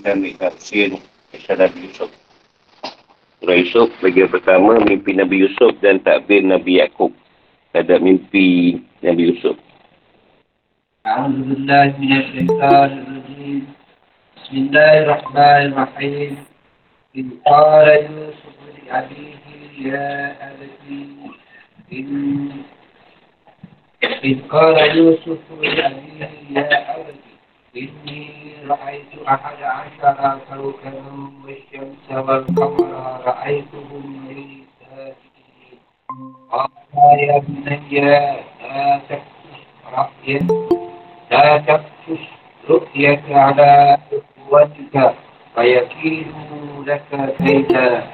kita ambil tafsir kisah Nabi Yusuf. Surah Yusuf bagian pertama mimpi Nabi Yusuf dan takbir Nabi Yaakob terhadap mimpi Nabi Yusuf. أعوذ بالله من الشيطان الرجيم بسم الله الرحمن الرحيم إذ قال يوسف لأبيه يا أبتي إن إذ قال يوسف لأبيه يا أبتي إني رأيت أحد عشر كوكبا والشمس والقمر رأيتهم لي ساجدين قال يا بني لا تكتش رأيك لا تكتش رؤيك على إخوتك فيكيدوا لك كيدا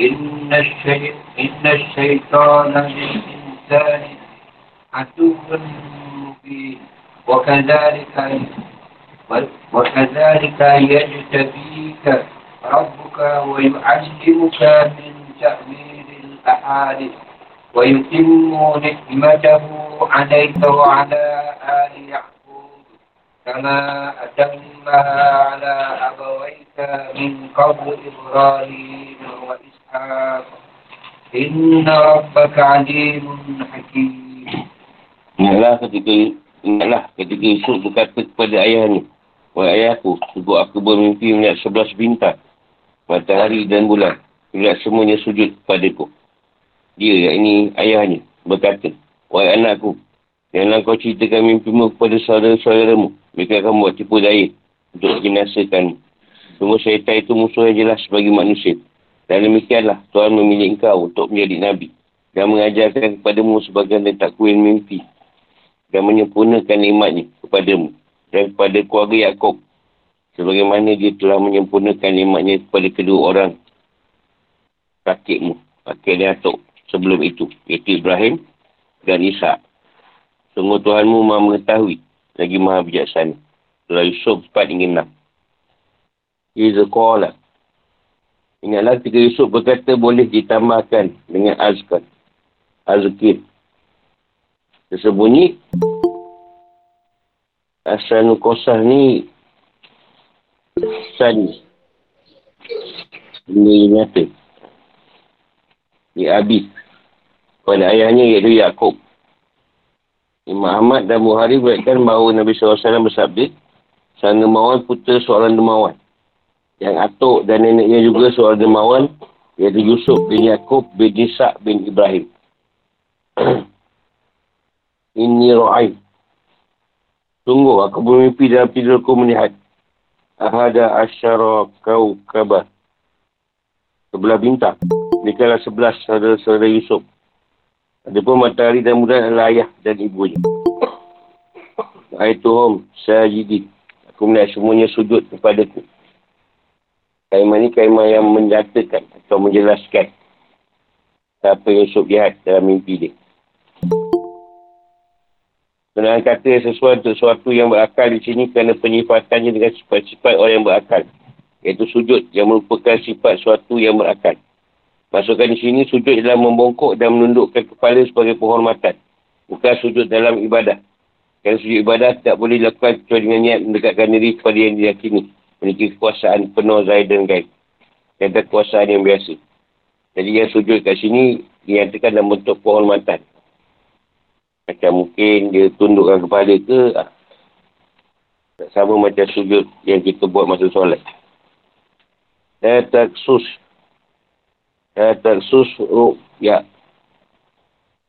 إن الشيء إن الشيطان للإنسان عدو مبين وكذلك وكذلك يجتبيك ربك ويعلمك من تأويل الأحاديث ويتم نعمته عليك وعلى آل يعقوب كما أتمها على أبويك من قبل إبراهيم وإسحاق إن ربك عليم حكيم Ingatlah ketika ingatlah ketika Yusuf berkata kepada ayahnya, Wahai ayahku, sungguh aku bermimpi melihat sebelas bintang, matahari dan bulan. Melihat semuanya sujud kepadaku. Dia, yang ini ayahnya, berkata, Wahai anakku, janganlah kau ceritakan mimpimu kepada saudara-saudaramu. Mereka akan buat tipu daya untuk binasakan. Sungguh syaitan itu musuh yang jelas bagi manusia. Dan demikianlah Tuhan memilih engkau untuk menjadi Nabi. Dan mengajarkan kepadamu sebagian dari takwil mimpi dan menyempurnakan nikmatnya kepadamu dan kepada keluarga Yaakob sebagaimana dia telah menyempurnakan nikmatnya kepada kedua orang kakekmu, kakek dan atuk sebelum itu, iaitu Ibrahim dan Isa. Sungguh Tuhanmu maha mengetahui lagi maha bijaksana. Surah Yusuf 4 hingga 6. Iza qala. Ingatlah ketika Yusuf berkata boleh ditambahkan dengan azkar. Azkir tersembunyi asal nukosah ni san ini nyata. Di Abi pada ayahnya iaitu Yaakob. Imam Ahmad dan Buhari berkatakan bahawa Nabi SAW bersabda sang demawan putera seorang demawan yang atuk dan neneknya juga seorang demawan iaitu Yusuf bin Yaakob bin Isa bin Ibrahim. Inni ra'ay. Sungguh aku bermimpi dalam tidurku melihat. Ahada asyara kau kabar. Sebelah bintang. Mereka sebelas saudara-saudara Yusuf. Ada pun matahari dan bulan adalah ayah dan ibunya. Aituhum sajidin. Aku melihat semuanya sujud kepadaku. Kaimah ni kaimah yang menjatakan atau menjelaskan apa yang Yusuf lihat dalam mimpi dia. Dengan kata sesuatu sesuatu yang berakal di sini kerana penyifatannya dengan sifat-sifat orang yang berakal. Iaitu sujud yang merupakan sifat sesuatu yang berakal. Masukkan di sini sujud dalam membongkok dan menundukkan kepala sebagai penghormatan. Bukan sujud dalam ibadah. Kerana sujud ibadah tidak boleh dilakukan kecuali dengan niat mendekatkan diri kepada yang diyakini. Memiliki kekuasaan penuh zahir dan gaib. Dan kekuasaan yang biasa. Jadi yang sujud kat sini dinyatakan dalam bentuk penghormatan. Macam mungkin dia tundukkan kepala ke ah. tak sama macam sujud yang kita buat masa solat. La taksus. La taksus oh, ya.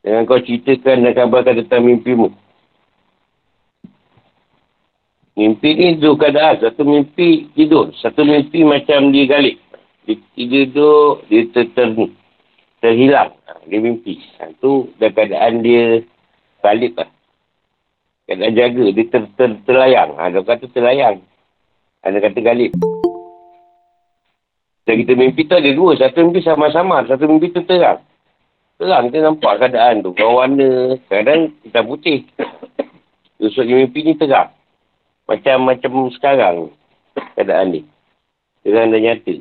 Jangan kau ceritakan dan kabarkan tentang mimpimu. Mimpi ni dua keadaan. Satu mimpi tidur. Satu mimpi macam dia galik. Dia tidur, dia ter, ter, terhilang. Dia mimpi. Itu dah keadaan dia Salib lah. Kena jaga. Dia ter, ter, terlayang. Ha, dia kata terlayang. Ada kata galib. Dan kita mimpi tu ada dua. Satu mimpi sama-sama. Satu mimpi tu terang. Terang kita nampak keadaan tu. Kau warna. Kadang kita putih. Usut mimpi ni terang. Macam-macam sekarang. Keadaan ni. Terang dan nyata.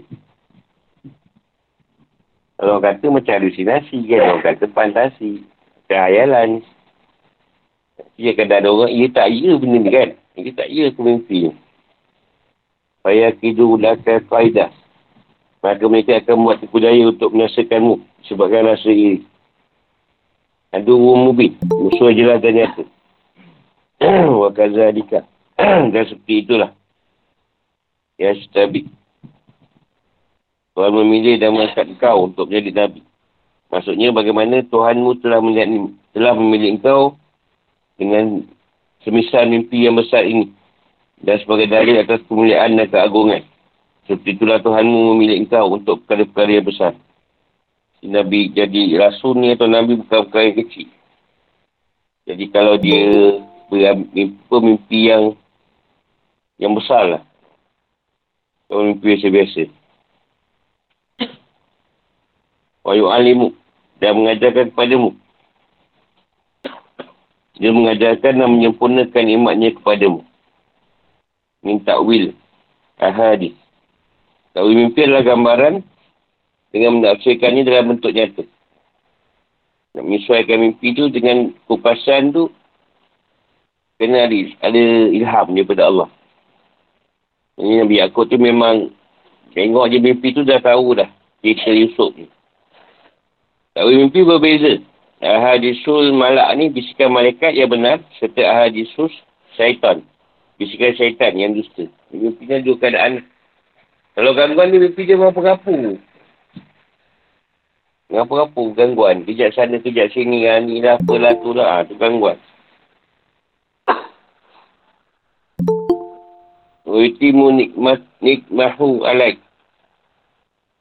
Orang kata macam halusinasi kan. Orang kata fantasi. Macam hayalan. Ya kadang ada orang, ia tak ya benda ni kan. Ia tak ya aku mimpi ni. Faya kidu laka faidah. Maka mereka akan buat tipu daya untuk menasakanmu. Sebabkan rasa iri. Adu mubin. Musuh jelas dan nyata. Wa kazalika. dan seperti itulah. Ya setabik. Tuhan memilih dan mengangkat kau untuk menjadi Nabi. Maksudnya bagaimana Tuhanmu telah melihat, telah memilih engkau dengan semisal mimpi yang besar ini. Dan sebagai dalil atas kemuliaan dan keagungan. Seperti itulah Tuhanmu memilih engkau untuk perkara-perkara yang besar. Nabi jadi rasul ni atau Nabi bukan perkara yang kecil. Jadi kalau dia bermimpi mimpi yang yang besar lah. Kalau mimpi biasa-biasa. wa yu'alimu dan mengajarkan kepadamu. Dia mengajarkan dan menyempurnakan imatnya kepadamu. Minta will. Ahadis. Takwil mimpi adalah gambaran dengan menafsirkannya dalam bentuk nyata. Nak menyesuaikan mimpi tu dengan kupasan tu kena ada, ada ilham daripada Allah. Ini Nabi Yaakob tu memang tengok je mimpi tu dah tahu dah cerita Yusuf ni. Takwil mimpi berbeza. Ahadisul malak ni bisikan malaikat yang benar serta ahadisul syaitan. Bisikan syaitan yang dusta. Mimpi ni dua keadaan. Kalau gangguan ni mimpi dia merapu-rapu. Merapu-rapu gangguan. Kejap sana, kejap sini. Ha, ni lah, apalah tu lah. Ha, tu gangguan. Witimu nikmat nikmahu alaik.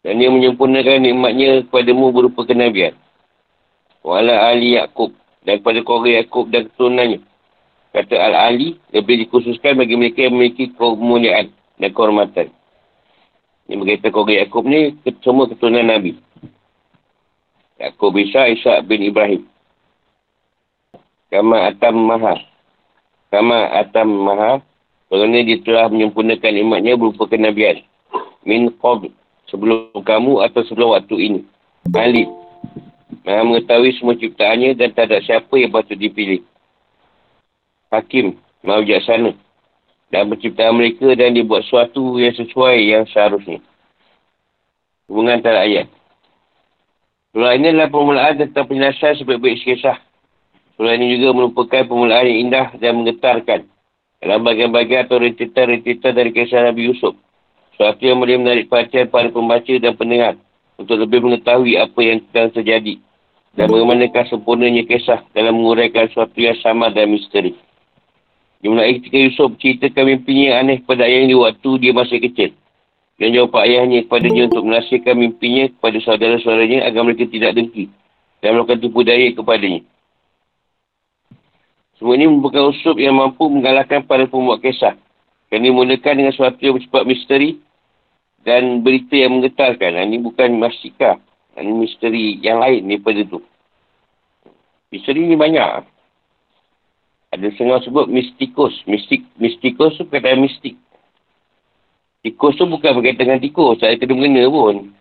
Dan dia menyempurnakan nikmatnya kepadamu berupa kenabian. Wala Ali Yaakob. Dan kepada keluarga Yaakob dan keturunannya. Kata Al-Ali lebih dikhususkan bagi mereka yang memiliki kemuliaan dan kehormatan. Ini berkaitan keluarga Yaakob ni semua keturunan Nabi. Yaakob Isa, Isa bin Ibrahim. Kama Atam Maha. Kama Atam Maha. Kerana dia telah menyempurnakan imatnya berupa kenabian. Min Qobl sebelum kamu atau sebelum waktu ini. Alif. Maha mengetahui semua ciptaannya dan tak ada siapa yang patut dipilih. Hakim. Maha bijaksana. Dan penciptaan mereka dan dibuat sesuatu yang sesuai yang seharusnya. Hubungan antara ayat. Surah ini adalah permulaan tentang penjelasan sebaik-baik kisah. Surah ini juga merupakan permulaan yang indah dan menggetarkan. Dalam bagian-bagian atau rentitan-rentitan dari kisah Nabi Yusuf. Suatu yang boleh menarik perhatian para pembaca dan pendengar untuk lebih mengetahui apa yang sedang terjadi dan bagaimanakah sempurnanya kisah dalam menguraikan sesuatu yang sama dan misteri. Dimulai ketika Yusuf ceritakan mimpinya yang aneh kepada ayahnya waktu dia masih kecil. Dan jawab ayahnya kepadanya untuk menasihkan mimpinya kepada saudara-saudaranya agar mereka tidak dengki dan melakukan tipu daya kepadanya. Semua ini merupakan usup yang mampu mengalahkan para pembuat kisah. Kerana dimulakan dengan sesuatu yang bersifat misteri dan berita yang menggetarkan. Ini bukan masyikah. Ini misteri yang lain daripada tu. Misteri ni banyak. Ada setengah sebut mistikus. Mistik, mistikus tu perkataan mistik. Tikus tu bukan berkaitan dengan tikus. Tak ada kena-mengena pun.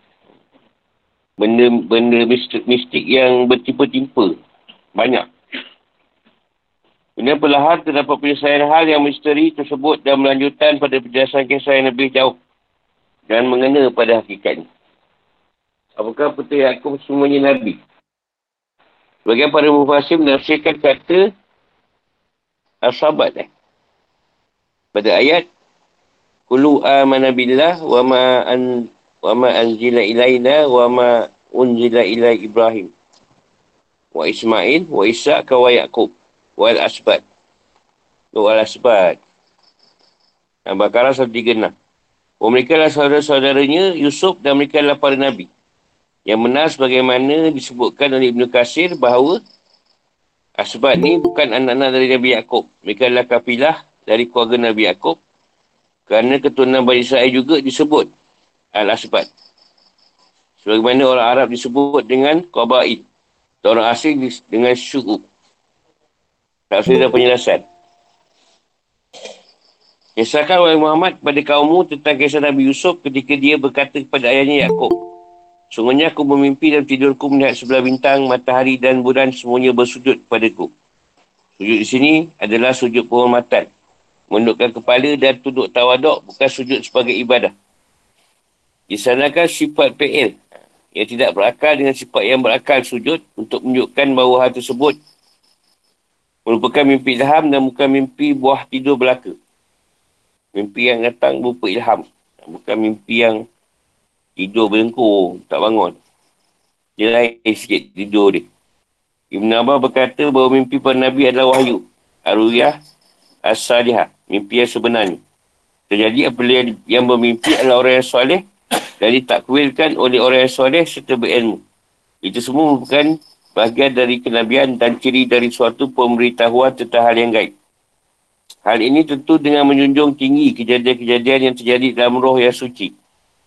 Benda, benda mistik, mistik yang bertimpa-timpa. Banyak. Kemudian perlahan terdapat penyelesaian hal yang misteri tersebut dan melanjutkan pada penjelasan kisah yang lebih jauh dan mengena pada hakikatnya. Apakah putih Yaakob semuanya Nabi? Bagian para mufasir menafsirkan kata As-Sabat eh. Pada ayat Kulu amana billah wa ma an wa ma anzila ilaina wa ma unzila ila Ibrahim wa Ismail wa Isa wa Yaqub wa al-Asbat. Wa al-Asbat. Al-Baqarah 136. Oh, mereka adalah saudara-saudaranya Yusuf dan mereka adalah para Nabi. Yang benar sebagaimana disebutkan oleh Ibn Qasir bahawa Asbat ni bukan anak-anak dari Nabi Yaakob. Mereka adalah kapilah dari keluarga Nabi Yaakob. Kerana keturunan Bani Israel juga disebut Al-Asbat. Sebagaimana orang Arab disebut dengan Qabaid. Orang asing dengan Syu'ub. Tak usah penjelasan. Kisahkan oleh Muhammad kepada kaummu tentang kisah Nabi Yusuf ketika dia berkata kepada ayahnya Yaakob. Sungguhnya aku bermimpi dan tidurku melihat sebelah bintang, matahari dan bulan semuanya bersujud kepadaku. Sujud di sini adalah sujud penghormatan Menundukkan kepala dan tunduk tawaduk bukan sujud sebagai ibadah. Disanakan sifat PL yang tidak berakal dengan sifat yang berakal sujud untuk menunjukkan bahawa hal tersebut merupakan mimpi ilham dan bukan mimpi buah tidur belaka. Mimpi yang datang berupa ilham. Bukan mimpi yang tidur berengkur, tak bangun. Dia lain sikit tidur dia. Ibn Abbas berkata bahawa mimpi para Nabi adalah wahyu. Aruyah as-salihah. Mimpi yang sebenarnya. Terjadi apabila yang bermimpi adalah orang yang soleh dan ditakwilkan oleh orang yang soleh serta berilmu. Itu semua merupakan bahagian dari kenabian dan ciri dari suatu pemberitahuan tentang hal yang gaib. Hal ini tentu dengan menjunjung tinggi kejadian-kejadian yang terjadi dalam roh yang suci.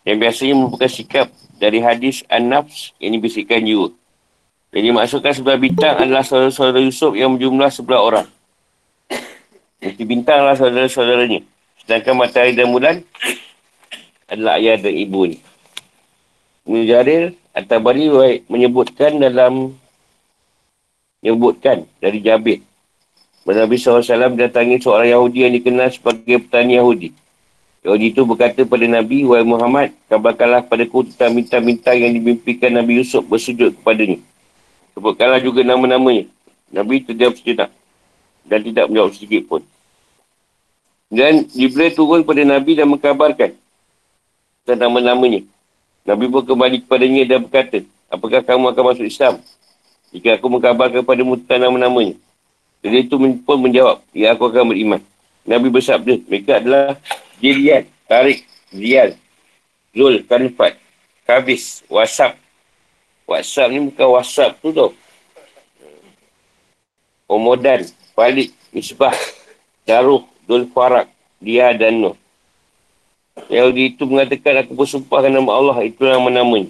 Yang biasanya merupakan sikap dari hadis An-Nafs yang dibisikkan jiwa. Jadi maksudkan sebelah bintang adalah saudara-saudara Yusuf yang berjumlah sebelah orang. Jadi bintang adalah saudara-saudaranya. Sedangkan matahari dan bulan adalah ayah dan ibu ni. Mujarir atau Bari menyebutkan dalam menyebutkan dari Jabir Nabi SAW datangi seorang Yahudi yang dikenal sebagai petani Yahudi. Yahudi itu berkata pada Nabi, Wahai Muhammad, kabarkanlah pada ku tentang bintang-bintang yang dimimpikan Nabi Yusuf bersujud kepadanya. Sebutkanlah juga nama-namanya. Nabi itu diam sejenak dan tidak menjawab sedikit pun. Dan Jibril turun pada Nabi dan mengkabarkan tentang nama-namanya. Nabi pun kembali kepadanya dan berkata, apakah kamu akan masuk Islam? Jika aku mengkabarkan kepadamu tentang nama-namanya. Jadi itu pun menjawab, ya aku akan beriman. Nabi bersabda, mereka adalah Jilian, Tarik, Zial, Zul, Kanifat, Kabis, WhatsApp. WhatsApp ni bukan WhatsApp tu tau. Omodan, Falik, Misbah, Daruh, Dul Farak, Dia dan Nur. Yahudi itu mengatakan aku bersumpah nama Allah. Itu nama-namanya.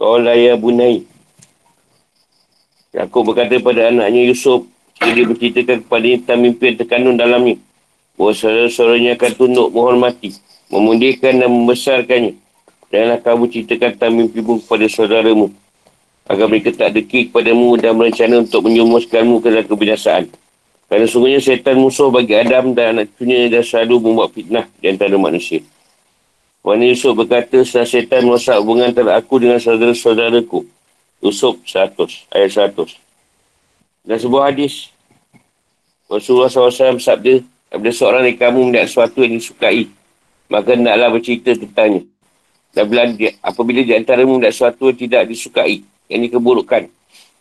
Qala ya bunai. Yaakob berkata pada anaknya Yusuf, dia berceritakan kepada dia tentang mimpi yang terkandung dalamnya. Bahawa saudara-saudaranya akan tunduk menghormati, memundikan dan membesarkannya. Janganlah kamu ceritakan tentang mimpimu kepada saudaramu. Agar mereka tak deki kepadamu dan berencana untuk menjumuskanmu ke dalam kebinasaan. Kerana sungguhnya setan musuh bagi Adam dan anak cucunya dan selalu membuat fitnah di antara manusia. Wana Yusuf berkata, setelah setan merosak hubungan antara aku dengan saudara-saudaraku. Yusuf 100, ayat 100. Dan sebuah hadis, Rasulullah SAW bersabda, apabila seorang dari kamu melihat sesuatu yang disukai, maka hendaklah bercerita tentangnya. Dan bila dia, apabila di antara melihat sesuatu yang tidak disukai, yang dikeburukan,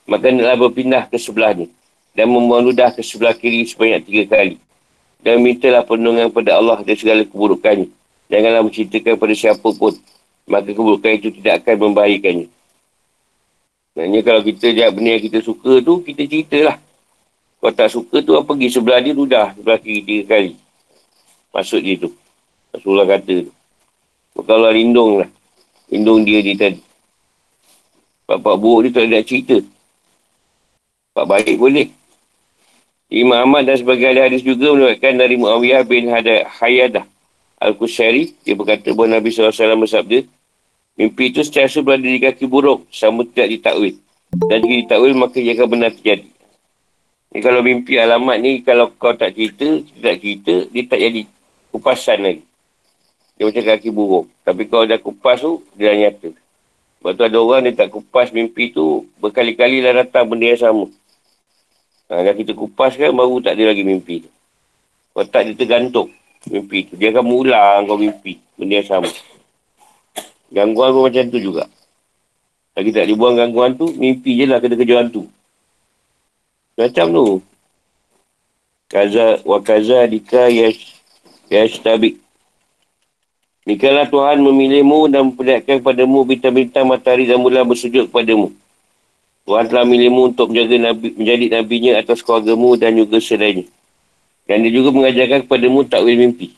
maka hendaklah berpindah ke sebelahnya dan memeludah ke sebelah kiri sebanyak tiga kali. Dan mintalah perlindungan kepada Allah dan segala keburukannya. Janganlah menceritakan kepada siapa pun, maka keburukan itu tidak akan membahayakannya. Maksudnya kalau kita lihat benda yang kita suka tu, kita ceritalah. Kalau tak suka tu, apa pergi sebelah dia tu dah. Sebelah kiri tiga kali. Maksud dia tu. Rasulullah kata tu. Kalau lindung lah. Lindung dia dia tadi. Pak-pak buruk dia tak ada cerita. Pak baik boleh. Imam Ahmad dan sebagai ahli hadis juga menyebutkan dari Muawiyah bin Hayadah Al-Qusyari. Dia berkata bahawa Nabi SAW bersabda, Mimpi itu secara berada di kaki buruk sama tidak ditakwil. Dan jika ditakwil maka ia akan benar terjadi. Ni kalau mimpi alamat ni kalau kau tak cerita, tidak cerita, dia tak jadi kupasan lagi. Dia macam kaki buruk. Tapi kalau dah kupas tu, dia dah nyata. Sebab tu ada orang dia tak kupas mimpi tu, berkali-kali lah datang benda yang sama. Ha, dah kita kupas kan, baru tak ada lagi mimpi tu. Kalau tak dia tergantung mimpi tu. Dia akan mengulang kau mimpi, benda yang sama. Gangguan pun macam tu juga. Lagi tak dibuang gangguan tu, mimpi je lah kena kerja hantu. Macam tu. Kaza, wa kaza dika yash, yash tabik. Nikalah Tuhan memilihmu dan memperlihatkan kepadamu bintang-bintang matahari dan bulan bersujud kepadamu. Tuhan telah memilihmu untuk menjaga nabi, menjadi nabinya atas keluargamu dan juga selainnya. Dan dia juga mengajarkan kepadamu takwil mimpi.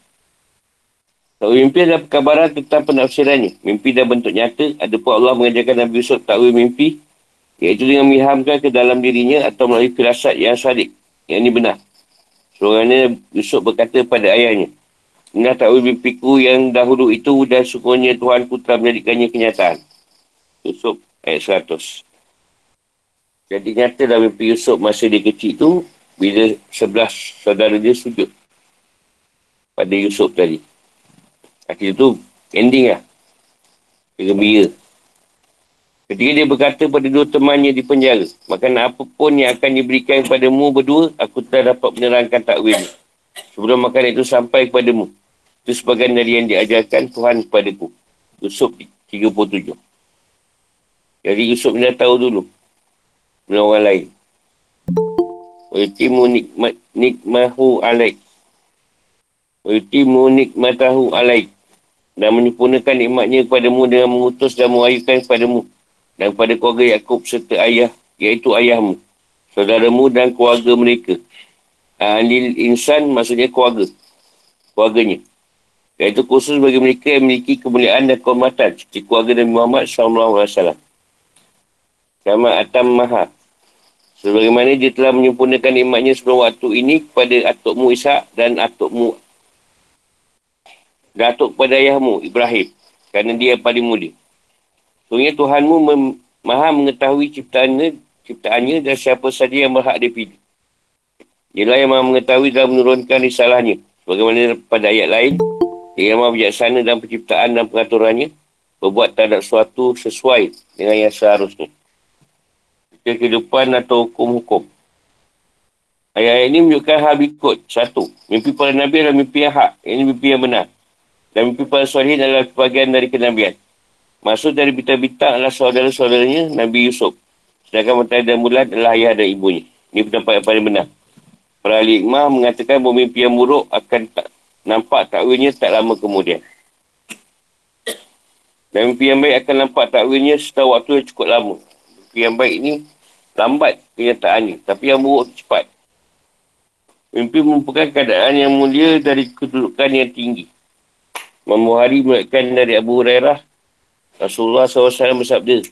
Takwil mimpi adalah perkabaran tentang penafsirannya. Mimpi dan bentuk nyata. Ada pun Allah mengajarkan Nabi Yusuf takwil mimpi. Iaitu dengan mengilhamkan ke dalam dirinya atau melalui firasat yang sadik. Yang ini benar. Seorangnya Yusuf berkata pada ayahnya. Inilah takwil mimpiku yang dahulu itu dan sungguhnya Tuhanku telah menjadikannya kenyataan. Yusuf ayat 100. Jadi nyata dalam mimpi Yusuf masa dia kecil itu bila sebelah saudara dia sujud pada Yusuf tadi. Akhirnya tu ending lah. Dia gembira. Ketika dia berkata pada dua temannya di penjara, makanan apapun yang akan diberikan kepadamu berdua, aku telah dapat menerangkan takwil. Sebelum makanan itu sampai kepadamu. Itu sebagian dari yang diajarkan Tuhan kepadaku. Yusuf 37. Jadi Yusuf dah tahu dulu. Dengan orang lain. Wajtimu nikmat nikmahu alaik. Wajtimu nikmatahu alaik. Dan menyempurnakan nikmatnya kepadamu dengan mengutus dan mewayukan kepadamu. Dan kepada keluarga Yaakob serta ayah, iaitu ayahmu. Saudaramu dan keluarga mereka. Anil insan maksudnya keluarga. Keluarganya. Iaitu khusus bagi mereka yang memiliki kemuliaan dan kehormatan seperti keluarga Nabi Muhammad SAW. Sama Atam Maha. Sebagaimana dia telah menyempurnakan nikmatnya sebelum waktu ini kepada atukmu Ishak dan atukmu dan atuk kepada ayahmu Ibrahim. Kerana dia paling mulia. Sebenarnya Tuhanmu mem- maha mengetahui ciptaannya, ciptaannya dan siapa saja yang berhak dipilih. Ialah yang maha mengetahui dan menurunkan risalahnya. Sebagaimana pada ayat lain, dia yang maha bijaksana dalam penciptaan dan pengaturannya, berbuat terhadap sesuatu sesuai dengan yang seharusnya. Kehidupan atau hukum-hukum. Ayat ini menunjukkan hal berikut. Satu, mimpi para Nabi adalah mimpi yang hak. Ini mimpi yang benar. Dan mimpi para sualihin adalah bagian dari kenabian. Maksud dari bintang-bintang adalah saudara-saudaranya Nabi Yusuf. Sedangkan matahari dan bulan adalah ayah dan ibunya. Ini pendapat yang paling benar. Para ahli ikmah mengatakan bahawa mimpi yang buruk akan tak nampak takwilnya tak lama kemudian. Dan mimpi yang baik akan nampak takwilnya setelah waktu yang cukup lama. Mimpi yang baik ini lambat kenyataannya. Tapi yang buruk cepat. Mimpi merupakan keadaan yang mulia dari kedudukan yang tinggi. Imam Buhari melihatkan dari Abu Hurairah. Rasulullah SAW bersabda.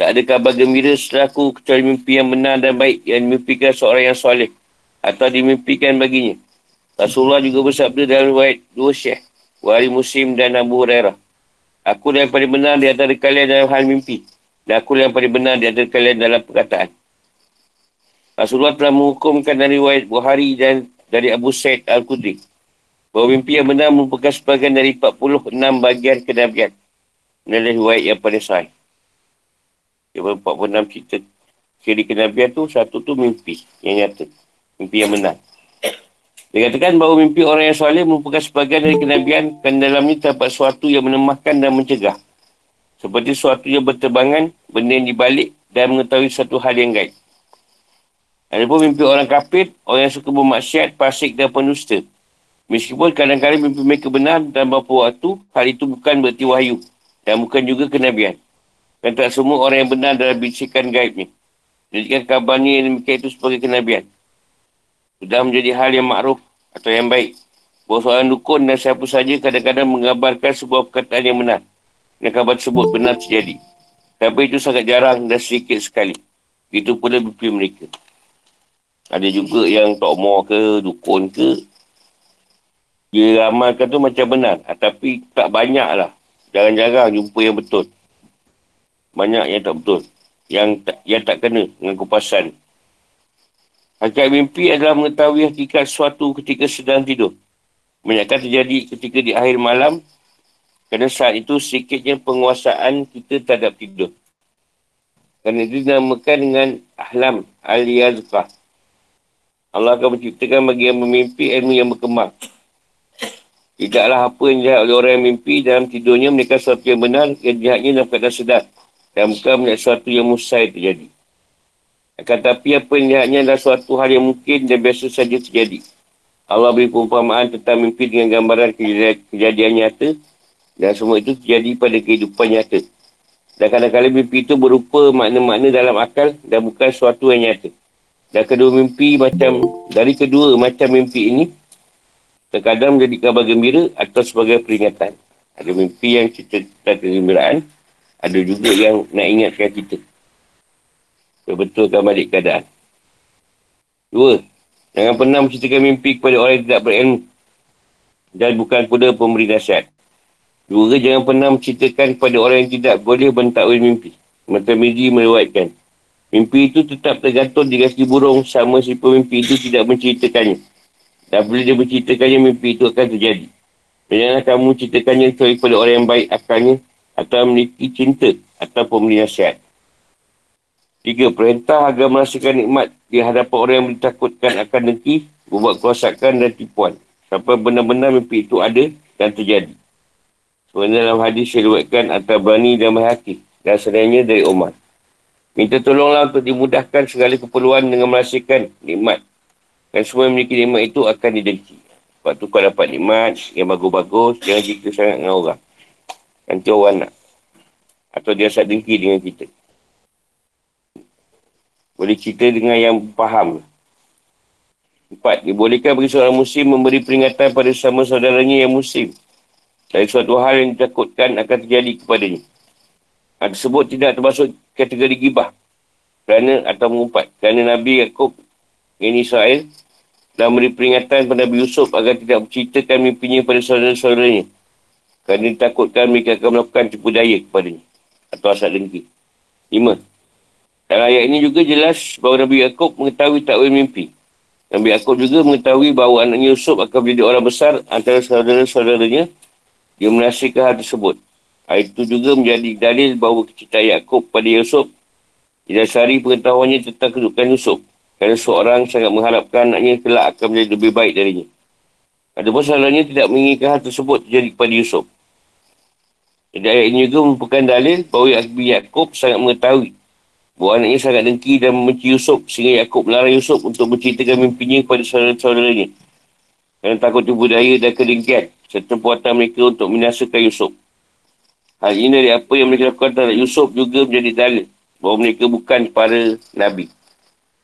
Tak ada kabar gembira setelah aku kecuali mimpi yang benar dan baik yang dimimpikan seorang yang soleh. Atau dimimpikan baginya. Rasulullah juga bersabda dalam riwayat dua syekh. Wahari Muslim dan Abu Hurairah. Aku yang paling benar di antara kalian dalam hal mimpi. Dan aku yang paling benar di antara kalian dalam perkataan. Rasulullah telah menghukumkan dari riwayat Buhari dan dari Abu Said Al-Qudri. Bahawa mimpi yang benar merupakan sebagian dari 46 bagian kenabian. Ini adalah riwayat yang paling sahih. Yang 46 cerita ciri kenabian tu, satu tu mimpi yang nyata. Mimpi yang benar. Dikatakan bahawa mimpi orang yang soleh merupakan sebagian dari kenabian dan dalamnya terdapat sesuatu yang menemahkan dan mencegah. Seperti sesuatu yang berterbangan, benda yang dibalik dan mengetahui satu hal yang gaib. Ada pun mimpi orang kafir, orang yang suka bermaksiat, pasik dan penusta. Meskipun kadang-kadang mimpi mereka benar dan beberapa waktu, hal itu bukan berarti wahyu dan bukan juga kenabian. Dan tak semua orang yang benar dalam bisikan gaibnya. Jadikan kabarnya yang demikian itu sebagai kenabian sudah menjadi hal yang makruf atau yang baik. Bahawa seorang dukun dan siapa saja kadang-kadang mengabarkan sebuah perkataan yang benar. Dan kabar tersebut benar terjadi. Tapi itu sangat jarang dan sedikit sekali. Itu pula mimpi mereka. Ada juga yang tokmo ke, dukun ke. Dia ramalkan tu macam benar. Ah, tapi tak banyak lah. Jarang-jarang jumpa yang betul. Banyak yang tak betul. Yang tak, yang tak kena dengan kupasan. Hakikat mimpi adalah mengetahui hakikat suatu ketika sedang tidur. Banyakkan terjadi ketika di akhir malam kerana saat itu sedikitnya penguasaan kita terhadap tidur. Kerana dinamakan dengan ahlam al-yazqah. Allah akan menciptakan bagi yang memimpi ilmu yang berkembang. Tidaklah apa yang dilihat oleh orang yang mimpi dalam tidurnya mereka sesuatu yang benar yang dilihatnya dalam keadaan sedar. Dan bukan melihat sesuatu yang mustahil terjadi. Akan tetapi apa yang lihatnya adalah suatu hal yang mungkin dan biasa saja terjadi. Allah beri perumpamaan tentang mimpi dengan gambaran kejadian, kejadian nyata dan semua itu terjadi pada kehidupan nyata. Dan kadang-kadang mimpi itu berupa makna-makna dalam akal dan bukan suatu yang nyata. Dan kedua mimpi macam, dari kedua macam mimpi ini, terkadang menjadi kabar gembira atau sebagai peringatan. Ada mimpi yang cerita tentang kegembiraan, ada juga yang nak ingatkan kita. Berbetulkan balik keadaan. Dua, jangan pernah menceritakan mimpi kepada orang yang tidak berilmu. Dan bukan pula pemberi nasihat. Dua, jangan pernah menceritakan kepada orang yang tidak boleh mentakwil mimpi. Mata Midi melewatkan. Mimpi itu tetap tergantung di kaki burung sama si pemimpi itu tidak menceritakannya. Dan bila dia menceritakannya, mimpi itu akan terjadi. Janganlah kamu ceritakannya kecuali pada orang yang baik akalnya atau memiliki cinta ataupun memiliki nasihat. Tiga, perintah agar merasakan nikmat di hadapan orang yang ditakutkan akan dengki, membuat kerosakan dan tipuan. Sampai benar-benar mimpi itu ada dan terjadi. Sebenarnya dalam hadis diriwayatkan antara Bani dan Mahaki dan sebenarnya dari Umar. Minta tolonglah untuk dimudahkan segala keperluan dengan merasakan nikmat. Dan semua yang memiliki nikmat itu akan didengki. Sebab tu kau dapat nikmat yang bagus-bagus, jangan jika sangat dengan orang. Nanti orang nak. Atau dia asal dengki dengan kita. Boleh cerita dengan yang faham. Empat, dibolehkan bagi seorang muslim memberi peringatan pada sama saudaranya yang muslim. Dari suatu hal yang ditakutkan akan terjadi kepadanya. Hal tersebut tidak termasuk kategori gibah kerana atau mengumpat. Kerana Nabi Yaakob ini Israel dan memberi peringatan kepada Nabi Yusuf agar tidak menceritakan mimpinya pada saudara-saudaranya. Kerana ditakutkan mereka akan melakukan tipu daya kepadanya. Atau asal dengki. Lima. Dalam ayat ini juga jelas bahawa Nabi Yaakob mengetahui takwil mimpi. Nabi Yaakob juga mengetahui bahawa anaknya Yusuf akan menjadi orang besar antara saudara-saudaranya. Dia menasihatkan hal tersebut. Hal itu juga menjadi dalil bahawa kecintaan Yaakob pada Yusuf didasari pengetahuannya tentang kedudukan Yusuf. Kerana seorang sangat mengharapkan anaknya kelak akan menjadi lebih baik darinya. Ada masalahnya tidak menginginkan hal tersebut terjadi kepada Yusuf. Jadi ayat ini juga merupakan dalil bahawa Nabi Yaakob sangat mengetahui bahawa anaknya sangat dengki dan membenci Yusuf sehingga Yaakob melarang Yusuf untuk menceritakan mimpinya kepada saudara-saudaranya. Kerana takut tipu daya dan kedengkian serta puatan mereka untuk minasakan Yusuf. Hal ini dari apa yang mereka lakukan terhadap Yusuf juga menjadi dalil bahawa mereka bukan para Nabi.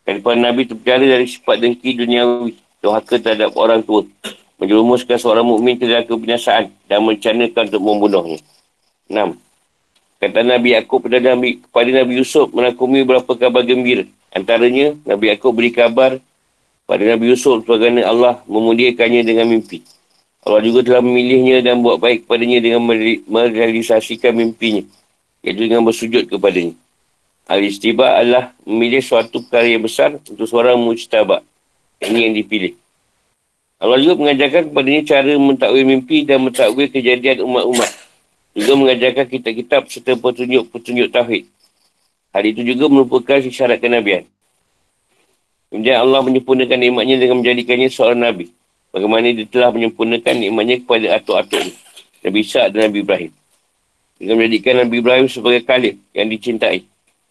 Para Nabi terpercaya dari sifat dengki duniawi, dohaka terhadap orang tua, menjerumuskan seorang mukmin ke dalam kebinasaan dan mencanakan untuk membunuhnya. 6. Kata Nabi Yaakob pada Nabi, kepada Nabi Yusuf menakumi beberapa kabar gembira. Antaranya, Nabi Yaakob beri kabar pada Nabi Yusuf sebagaimana Allah memuliakannya dengan mimpi. Allah juga telah memilihnya dan buat baik kepadanya dengan merealisasikan mimpinya. Iaitu dengan bersujud kepadanya. Al-Istiba adalah memilih suatu perkara yang besar untuk seorang mujtabak. Ini yang dipilih. Allah juga mengajarkan kepadanya cara mentakwil mimpi dan mentakwil kejadian umat-umat. Juga mengajarkan kitab-kitab serta petunjuk-petunjuk tauhid. Hal itu juga merupakan syarat kenabian. Kemudian Allah menyempurnakan nikmatnya dengan menjadikannya seorang Nabi. Bagaimana dia telah menyempurnakan nikmatnya kepada atuk-atuk Nabi Isa dan Nabi Ibrahim. Dengan menjadikan Nabi Ibrahim sebagai khalid yang dicintai.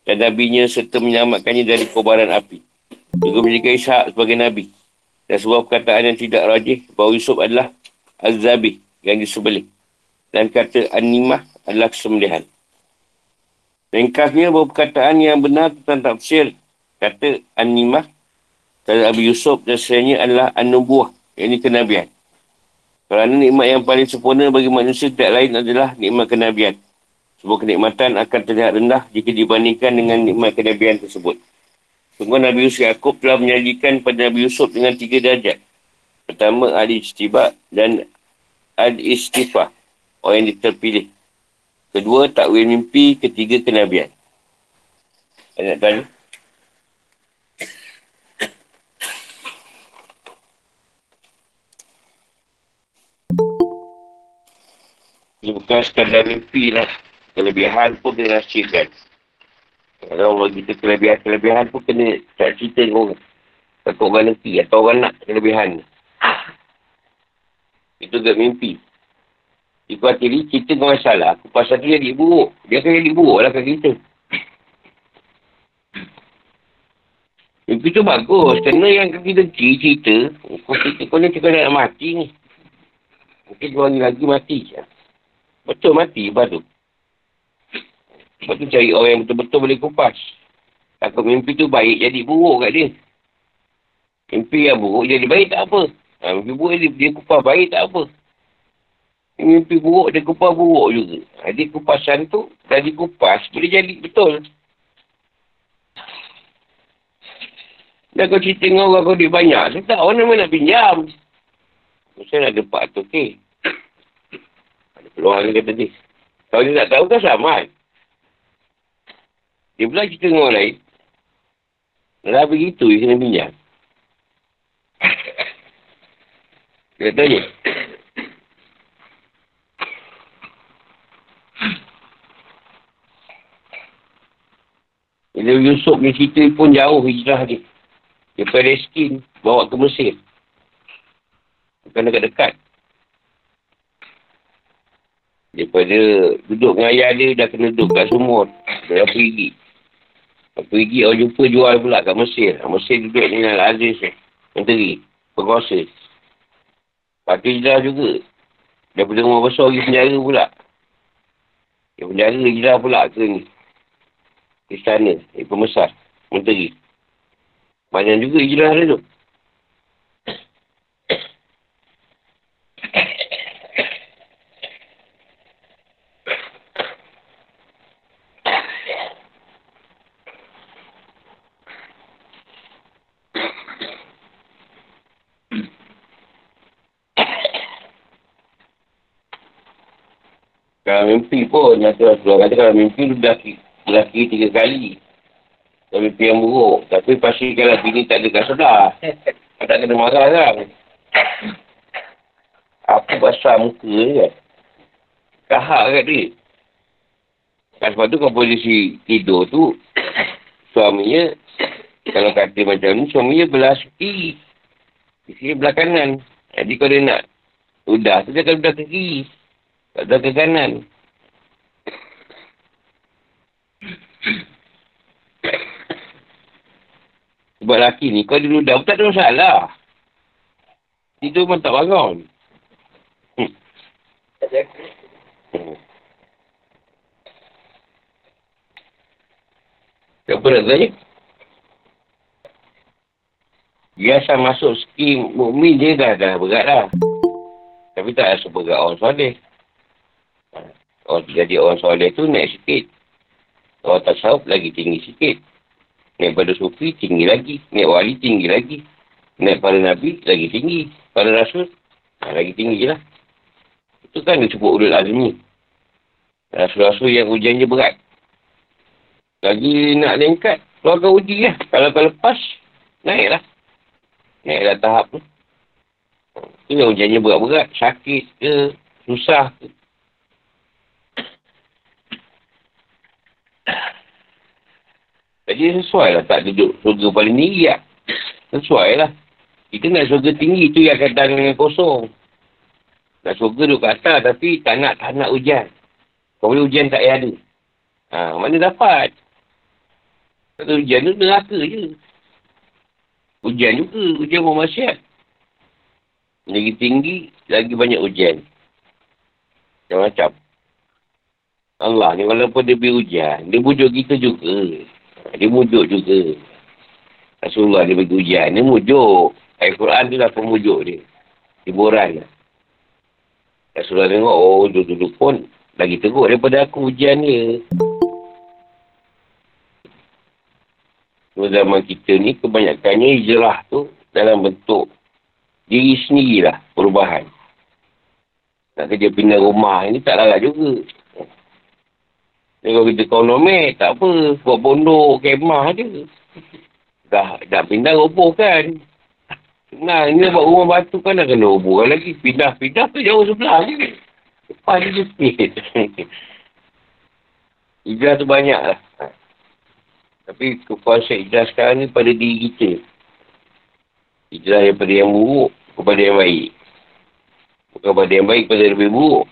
Dan Nabi-Nya serta menyelamatkannya dari kobaran api. Juga menjadikan Ishak sebagai Nabi. Dan sebuah perkataan yang tidak rajih bahawa Yusuf adalah Az-Zabih yang disebelih. Dan kata An-Nimah adalah kesembelihan. Ringkasnya bahawa perkataan yang benar tentang tafsir kata An-Nimah dan Abu Yusuf dan sebenarnya adalah An-Nubuah ini kenabian. Kerana nikmat yang paling sempurna bagi manusia tidak lain adalah nikmat kenabian. Sebuah kenikmatan akan terlihat rendah jika dibandingkan dengan nikmat kenabian tersebut. Sungguh Nabi Yusuf Yaakob telah menyajikan pada Nabi Yusuf dengan tiga darjat. Pertama, Al-Istibak dan Al-Istifah. Orang yang terpilih. Kedua, takwil mimpi. Ketiga, kenabian. Nak tanya? Bukan sekadar mimpi lah. Kelebihan pun kena rahsiakan. Kalau Allah kita kelebihan-kelebihan pun kena tak cerita dengan orang. Takut orang nanti atau orang nak kelebihan. Itu ke mimpi. Ikut hati cerita dengan masalah. Aku pasal tu jadi buruk. Dia akan jadi buruk lah kat kita. Mimpi tu bagus. Kena yang kita cerita. Kau cerita kau ni cakap nak mati ni. Mungkin dua hari lagi mati. Betul mati lepas tu. Lepas tu cari orang yang betul-betul boleh kupas. Takut mimpi tu baik jadi buruk kat dia. Mimpi yang buruk jadi baik tak apa. Ha, mimpi buruk dia, dia kupas baik tak apa. Mimpi buruk dia kupas buruk juga. Jadi ha, kupasan tu dah dikupas boleh jadi betul. Dah kau cerita dengan orang kau duit banyak. Saya tak orang mana nak pinjam. Saya ada 400k. Ada peluang dia kata ni. Kalau dia tak tahu kan sama. Dia pula cerita dengan orang lain. Dah begitu, dia kena pinjam. Dia tanya. Bila Yusuf ni cerita pun jauh hijrah dia. Dia Palestin, bawa ke Mesir. Bukan dekat-dekat. Daripada duduk dengan ayah dia, dah kena duduk kat sumur. Dah pergi. Dah pergi, orang jumpa jual pula kat Mesir. Mesir duduk dengan Al-Aziz ni. Menteri. Penguasa. Lepas tu hijrah juga. Daripada rumah besar pergi penjara pula. Dia penjara hijrah pula ke ni istana, eh, pembesar, menteri. Banyak juga hijrah dia tu. Mimpi pun, nanti Rasulullah kata kalau mimpi, dah lelaki tiga kali. Tapi mimpi yang buruk. Tapi pastikan lelaki ni tak ada kasadah. tak kena marah kan. Apa basah muka ni kan. Kahak kat dia. Kan sebab tu kalau posisi tidur tu, suaminya, kalau kata macam ni, suaminya belah. Di sini belah kanan. Jadi kalau dia nak udah tu dia akan udah ke kiri. Tak ke kanan. Sebab lelaki ni, kau dulu dah tak ada masalah. Tidur pun tak bangun. Hmm. Siapa nak tanya? Biasa masuk skim mukmin dia dah, dah berat lah. Tapi tak rasa berat orang soleh. Orang jadi orang soleh tu naik sikit. Orang tasawuf lagi tinggi sikit. Naik pada sufi tinggi lagi. Naik wali tinggi lagi. Naik pada nabi lagi tinggi. Pada rasul ha, lagi tinggi lah. Itu kan dia sebut ulul azmi. Rasul-rasul yang ujiannya berat. Lagi nak lengkat, keluarkan uji lah. Kalau kau lepas, naik lah. Naik lah tahap tu. Ini ujiannya berat-berat. Sakit ke, susah ke. Jadi sesuai lah tak duduk surga paling tinggi lah. Sesuai lah. Kita nak surga tinggi tu yang akan dengan kosong. Nak surga duduk kat atas tapi tak nak, tak nak hujan. Kau boleh hujan tak payah ada. Ha, mana dapat? Kata hujan tu neraka je. Hujan juga. Hujan pun masyarakat. Lagi tinggi, lagi banyak hujan. Macam-macam. Allah ni walaupun dia beri hujan, dia bujuk kita juga. Dia mujuk juga. Rasulullah dia bagi ujian. Dia mujuk. Ayat Quran tu lah pemujuk dia. Hiburan lah. Rasulullah tengok, oh duduk-duduk pun lagi teruk daripada aku ujian dia. Cuma zaman kita ni kebanyakannya hijrah tu dalam bentuk diri sendirilah perubahan. Nak kerja pindah rumah ni tak larat juga. Kalau kita ekonomi, tak apa. Buat pondok, kemah je. Dah, dah pindah roboh kan. Nah, ini buat rumah batu kan dah kena roboh lagi. Pindah-pindah tu jauh sebelah je. Lepas dia sikit. Hijrah tu banyak lah. Tapi kekuasaan hijrah sekarang ni pada diri kita. Hijrah daripada yang buruk kepada yang baik. Bukan pada yang baik kepada yang lebih buruk.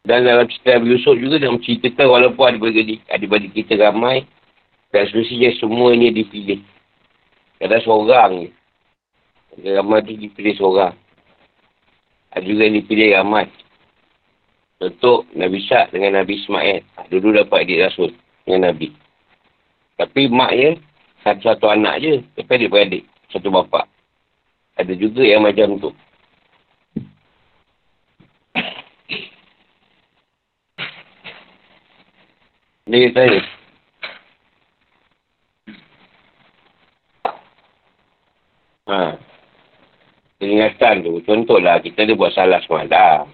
Dan dalam cerita Nabi Yusuf juga dia menceritakan walaupun adik-beradik, adik-beradik kita ramai dan seterusnya semuanya dipilih. Kadang seorang je. Ramai tu dipilih seorang. Ada juga yang dipilih ramai. Contoh Nabi Syak dengan Nabi Ismail. Dulu dapat adik Rasul dengan Nabi. Tapi maknya satu-satu anak je. Tapi adik-beradik. Satu bapa. Ada juga yang macam tu. Dia tanya. Ha. Peringatan tu, contohlah kita ada buat salah semalam.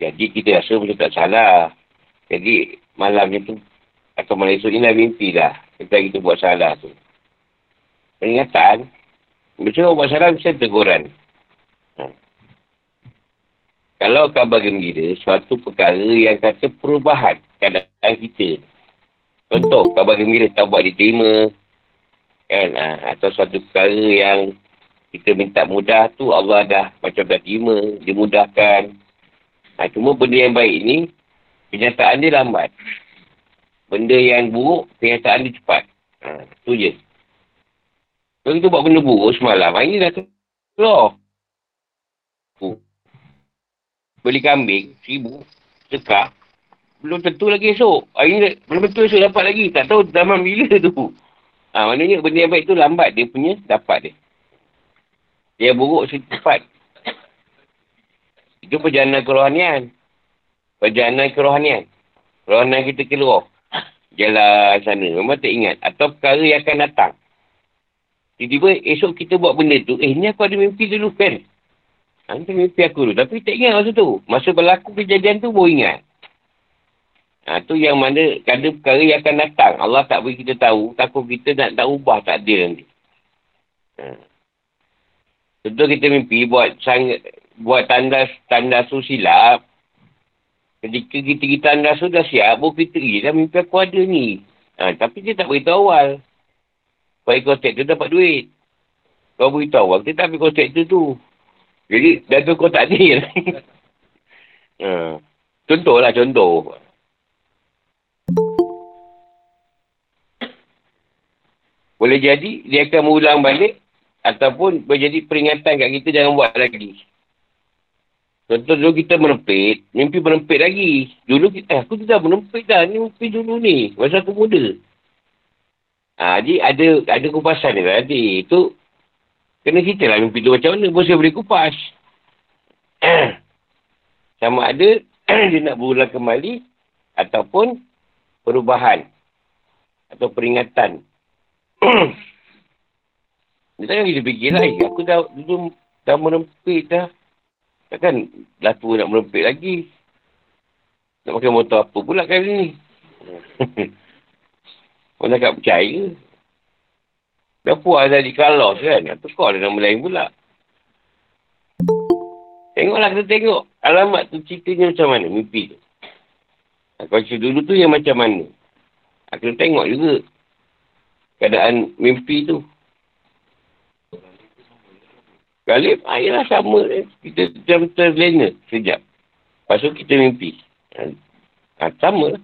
Jadi kita rasa macam tak salah. Jadi malamnya tu Atau malam esok ni dah mimpi dah. Kita kita buat salah tu. Peringatan. Biasanya orang buat salah mesti teguran. Kalau kabar gembira, suatu perkara yang kata perubahan keadaan kita. Contoh, kabar gembira tak buat diterima. Kan? Ha, atau suatu perkara yang kita minta mudah tu Allah dah macam dah terima, dimudahkan. Ha, cuma benda yang baik ni, kenyataan dia lambat. Benda yang buruk, kenyataan dia cepat. Ha, tu je. Kalau kita buat benda buruk semalam, hari ni dah keluar. Beli kambing, seribu, cekak. Belum tentu lagi esok. Hari ni belum tentu esok dapat lagi. Tak tahu zaman bila tu. Ha, maknanya benda yang baik tu lambat dia punya dapat dia. Dia buruk cepat. Itu perjalanan kerohanian. Perjalanan kerohanian. Kerohanian kita keluar. Jalan sana. Memang tak ingat. Atau perkara yang akan datang. Tiba-tiba esok kita buat benda tu. Eh, ni aku ada mimpi dulu kan? Ha, mimpi aku dulu. Tapi tak ingat masa tu. Masa berlaku kejadian tu, baru ingat. Ha, tu yang mana ada perkara yang akan datang. Allah tak beri kita tahu. Takut kita nak tak ubah takdir nanti. Ha. Contoh kita mimpi buat sang, buat tandas tandas tu silap. Ketika kita kita tandas tu dah siap, baru kita pergi dah mimpi aku ada ni. Ha, tapi dia tak beritahu awal. Supaya kontrak tu dapat duit. Kau beritahu awal, kita tak ambil kontrak tu tu. Jadi, dah tu kau tak adil. ha. Contoh lah, contoh. Boleh jadi, dia akan mengulang balik Ataupun menjadi peringatan kat kita jangan buat lagi. Contoh dulu kita menempit, mimpi menempit lagi. Dulu kita, eh, aku tidak menempit dah. Ni mimpi dulu ni. Masa aku muda. Ha, jadi ada ada kupasan ni tadi. Itu kena cerita lah mimpi tu macam mana. Bos boleh kupas. Sama ada dia nak berulang kembali ataupun perubahan atau peringatan. Dia takkan kita fikir lah. Eh, aku dah dulu dah merempit dah. Takkan dah tua nak merempit lagi. Nak pakai motor apa pula kali ni. Orang tak percaya. Dah puas dah di kalos kan. Atau kau ada nama lain pula. Tengoklah kita tengok. Alamat tu ceritanya macam mana mimpi tu. Kalau cerita dulu tu yang macam mana. Kita tengok juga. Keadaan mimpi tu. Galib, ah, ialah sama. Kita macam terlena sekejap. Lepas tu kita mimpi. Ha, sama lah.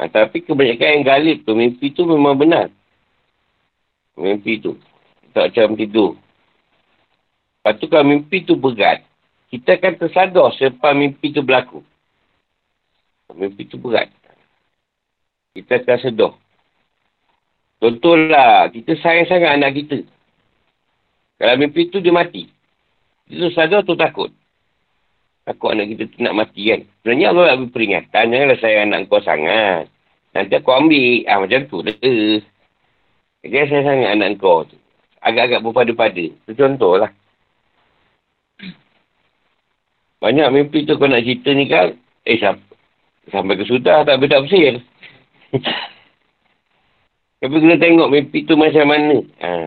Ha, tapi kebanyakan yang galib tu, mimpi tu memang benar. Mimpi tu. Tak macam tidur. Lepas tu kalau mimpi tu berat, kita akan tersadar selepas mimpi tu berlaku. Mimpi tu berat. Kita akan sedar. Contohlah, kita sayang sangat anak kita. Kalau mimpi tu dia mati. Dia tu sadar tu takut. Takut anak kita tu nak mati kan. Sebenarnya Allah nak beri peringatan. Janganlah saya anak kau sangat. Nanti aku ambil. Ah macam tu dah. Jangan saya sangat anak kau tu. Agak-agak berpada-pada. Itu contoh lah. Banyak mimpi tu kau nak cerita ni kan. Eh sampai, sampai ke sudah tak beda bersir. Tapi kena tengok mimpi tu macam mana. Haa.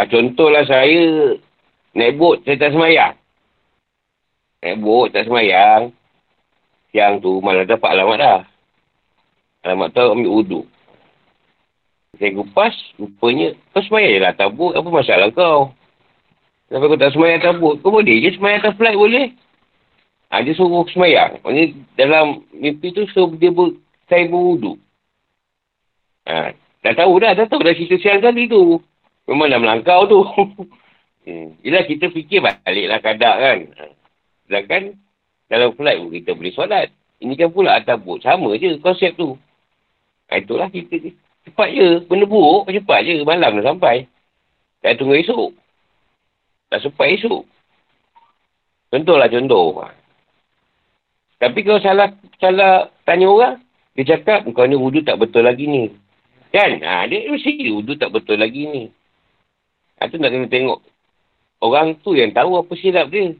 Ha, contohlah saya naik bot, saya tak semayang. Naik bot, tak semayang. Siang tu malah dapat alamat dah. Alamat tu ambil uduk. Saya kupas, rupanya, kau semayang je lah tabut, apa masalah kau? Kenapa kau tak semayang tabut? Kau boleh je semayang atas flight boleh. Ha, dia suruh semayang. Maksudnya dalam mimpi tu suruh dia ber, saya beruduk. Ha, dah tahu dah, dah tahu dah cerita siang tadi tu. Memang dah melangkau tu. hmm. Yelah kita fikir baliklah kadar kan. Sedangkan dalam flight pun kita boleh solat. Ini kan pula atas bot. Sama je konsep tu. Ha, itulah kita ni. Cepat je. Benda buruk cepat je. Malam dah sampai. Tak tunggu esok. Tak sempat esok. Contohlah contoh. Tapi kalau salah salah tanya orang, dia cakap, kau ni wudhu tak betul lagi ni. Kan? Ha, dia mesti wudhu tak betul lagi ni. Itu nak kena tengok. Orang tu yang tahu apa silap dia.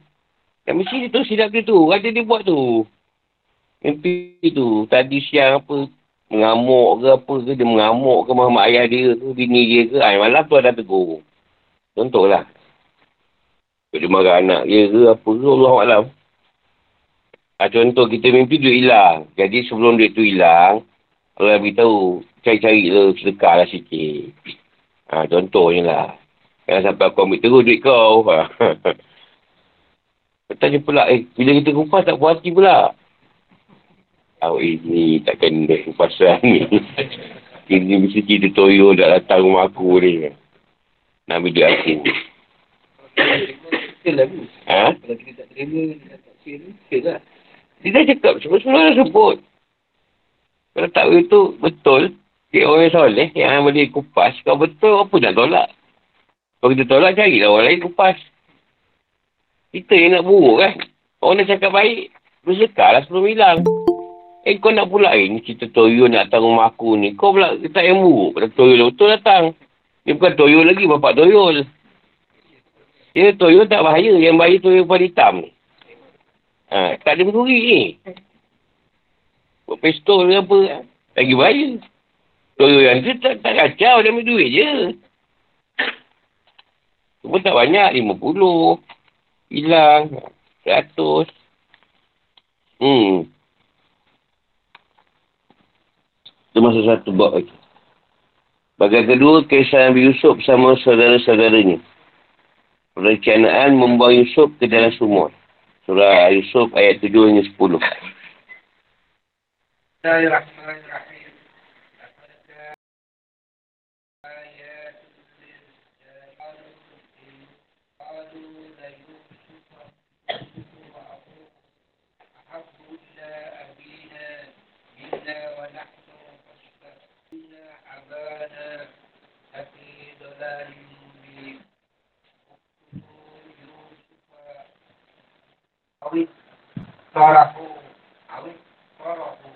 Yang mesti dia tu silap dia tu. Ada dia buat tu. Mimpi tu. Tadi siang apa. Mengamuk ke apa ke. Dia mengamuk ke mak ayah dia tu. Bini dia ke. Ay, malam tu ada tegur. Contohlah. Dia marah anak dia ke apa ke. Allah Alam. Ha, contoh kita mimpi duit hilang. Jadi sebelum duit tu hilang. Allah beritahu. Cari-cari lah. Sedekah lah sikit. Ha, contohnya lah. Jangan sampai aku ambil terus duit kau. Tanya pula, eh, bila kita kumpas tak puas hati pula. Oh, ini tak kena kumpasan ni. ini mesti cerita toyo dah datang rumah aku ni. Nak ambil duit aku. Ha? Kalau kita tak terima, kita tak terima, lah. Dia dah cakap, semua-semua dah sebut. Kalau tak begitu, betul. Dia orang soleh yang boleh kupas. Kalau betul, apa nak tolak? Kalau kita tolak, carilah orang lain kupas. Kita yang nak buruk kan. Orang nak cakap baik, bersekar lah sebelum hilang. Eh kau nak pula, eh ni cerita Toyo nak datang rumah aku ni. Kau pula tak yang buruk pada Toyo betul datang. Dia bukan Toyo lagi, bapak Toyo. Dia Toyo tak bahaya. Yang bahaya Toyo pada hitam ni. Ha, tak ada mencuri ni. Buat pistol ke apa. Lagi bahaya. Toyo yang tu tak, tak kacau. Dia ambil duit je. Cuma tak banyak. 50 hilang seratus. Hmm. Itu masa satu bab lagi. Bagian kedua kisah Nabi Yusuf bersama saudara-saudaranya. Perencanaan membawa Yusuf ke dalam sumur. Surah Yusuf ayat 7 hingga 10 Bismillahirrahmanirrahim awit tarahu awit tarahu.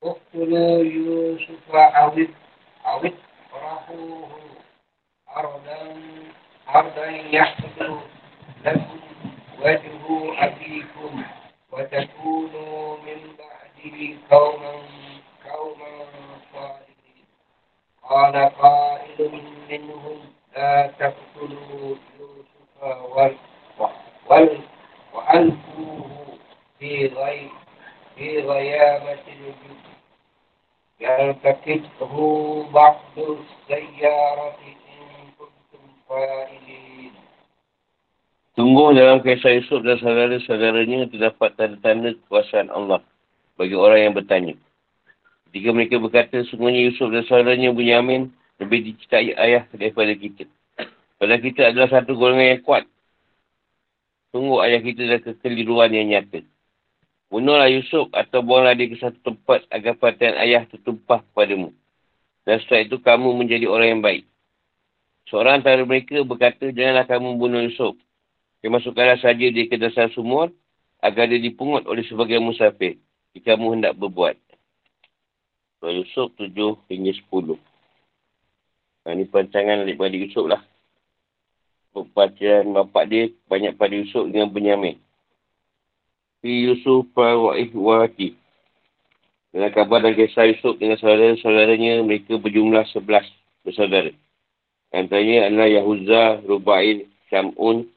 Uktulu yusufa awit awit tarahu. Ardan ardan yahdu lakum wajhu abikum wa takunu min ba'di qauman qauman salihin. Qala qailun minhum taqtulu yusufa wal wal وألقوه في غي في غيابة الوجود يلتقطه بعض السيارة إن كنتم فاعلين Sungguh dalam kisah Yusuf dan saudara-saudaranya terdapat tanda-tanda kekuasaan Allah bagi orang yang bertanya. Jika mereka berkata, sungguhnya Yusuf dan saudaranya Bunyamin lebih dicintai ayah daripada kita. Padahal kita adalah satu golongan yang kuat Tunggu ayah kita dan kekeliruan yang nyata. Bunuhlah Yusuf atau buanglah dia ke satu tempat agar perhatian ayah tertumpah kepadamu. Dan setelah itu kamu menjadi orang yang baik. Seorang antara mereka berkata, janganlah kamu bunuh Yusuf. Kemasukkanlah saja dia ke dasar sumur agar dia dipungut oleh sebagian musafir. Jika kamu hendak berbuat. Surah Yusuf 7 hingga 10. Nah, ini perancangan daripada Yusuf lah perhatian bapak dia banyak pada Yusuf dengan Benyamin. Fi Yusuf wa'ih wa'ati. Dengan kabar dan kisah Yusuf dengan saudara-saudaranya, mereka berjumlah sebelas bersaudara. Antaranya adalah Yahuza, Rubail, Syamun,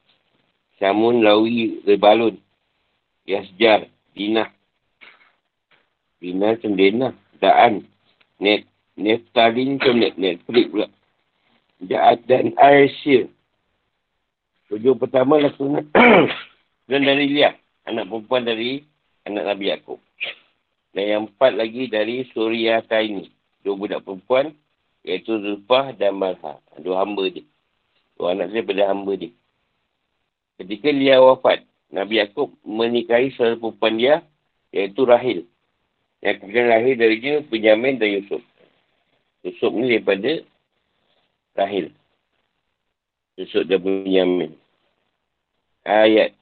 Syamun, Lawi, Rebalun, Yasjar, Dinah, Dinah Dinah, Daan, Net, Neftalin Net, Netflix pula. Jaat dan Aisyah, Tujuh pertama lakukan dan dari Liah. Anak perempuan dari anak Nabi Yaakob. Dan yang empat lagi dari Surya Taini. Dua budak perempuan. Iaitu Zulfah dan Malha. Dua hamba dia. Dua anak dia pada hamba dia. Ketika Liah wafat. Nabi Yaakob menikahi saudara perempuan dia. Iaitu Rahil. Yang kemudian lahir dari dia Benjamin dan Yusuf. Yusuf ni daripada Rahil. Yusuf dan Benjamin ayat.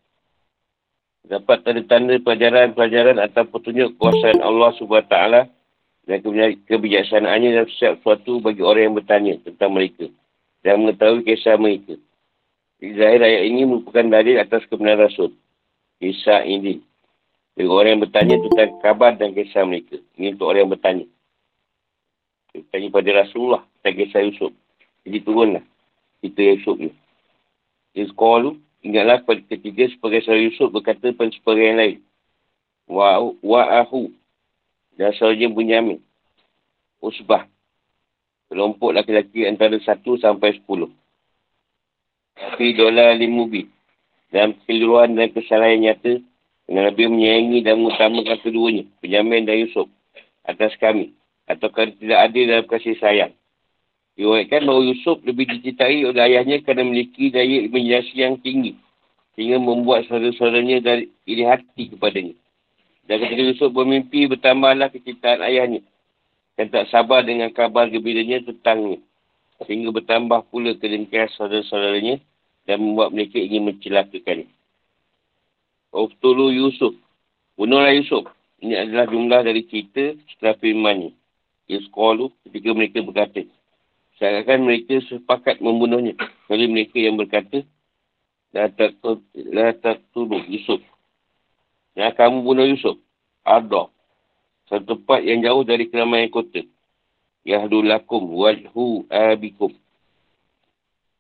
Dapat tanda-tanda pelajaran-pelajaran atau petunjuk kuasaan Allah SWT dan kebijaksanaannya dalam setiap sesuatu bagi orang yang bertanya tentang mereka dan mengetahui kisah mereka. Zahir ayat ini merupakan dalil atas kebenaran Rasul. Kisah ini. Bagi orang yang bertanya tentang kabar dan kisah mereka. Ini untuk orang yang bertanya. Bertanya pada Rasulullah tentang kisah Yusuf. Jadi turunlah. Kita Yusuf ni. Dia sekolah Ingatlah pada ketiga sebagai saudara Yusuf berkata pada sebagai yang lain. Wa, wa'ahu. Dan saudara Bunyamin. Usbah. Kelompok laki-laki antara satu sampai sepuluh. Tapi dolar limubi. Dalam keluruhan dan kesalahan nyata. Dengan lebih menyayangi dan mengutamakan keduanya. Penyamin dan Yusuf. Atas kami. Atau tidak adil dalam kasih sayang. Diwakilkan bahawa Yusuf lebih dicintai oleh ayahnya kerana memiliki daya imaginasi yang tinggi. Sehingga membuat saudara-saudaranya dari iri hati kepadanya. Dan ketika Yusuf bermimpi, bertambahlah kecintaan ayahnya. Dan tak sabar dengan kabar gembiranya tentangnya. Sehingga bertambah pula kedengkian saudara-saudaranya dan membuat mereka ingin mencelakakannya. Uftulu Yusuf. Bunuhlah Yusuf. Ini adalah jumlah dari cerita setelah firmannya. Yusqalu ketika mereka berkata. Seakan mereka sepakat membunuhnya. Kali mereka yang berkata, La taqtulu Yusuf. Ya, kamu bunuh Yusuf. Ada. Satu tempat yang jauh dari keramaian kota. Yahdulakum wajhu abikum.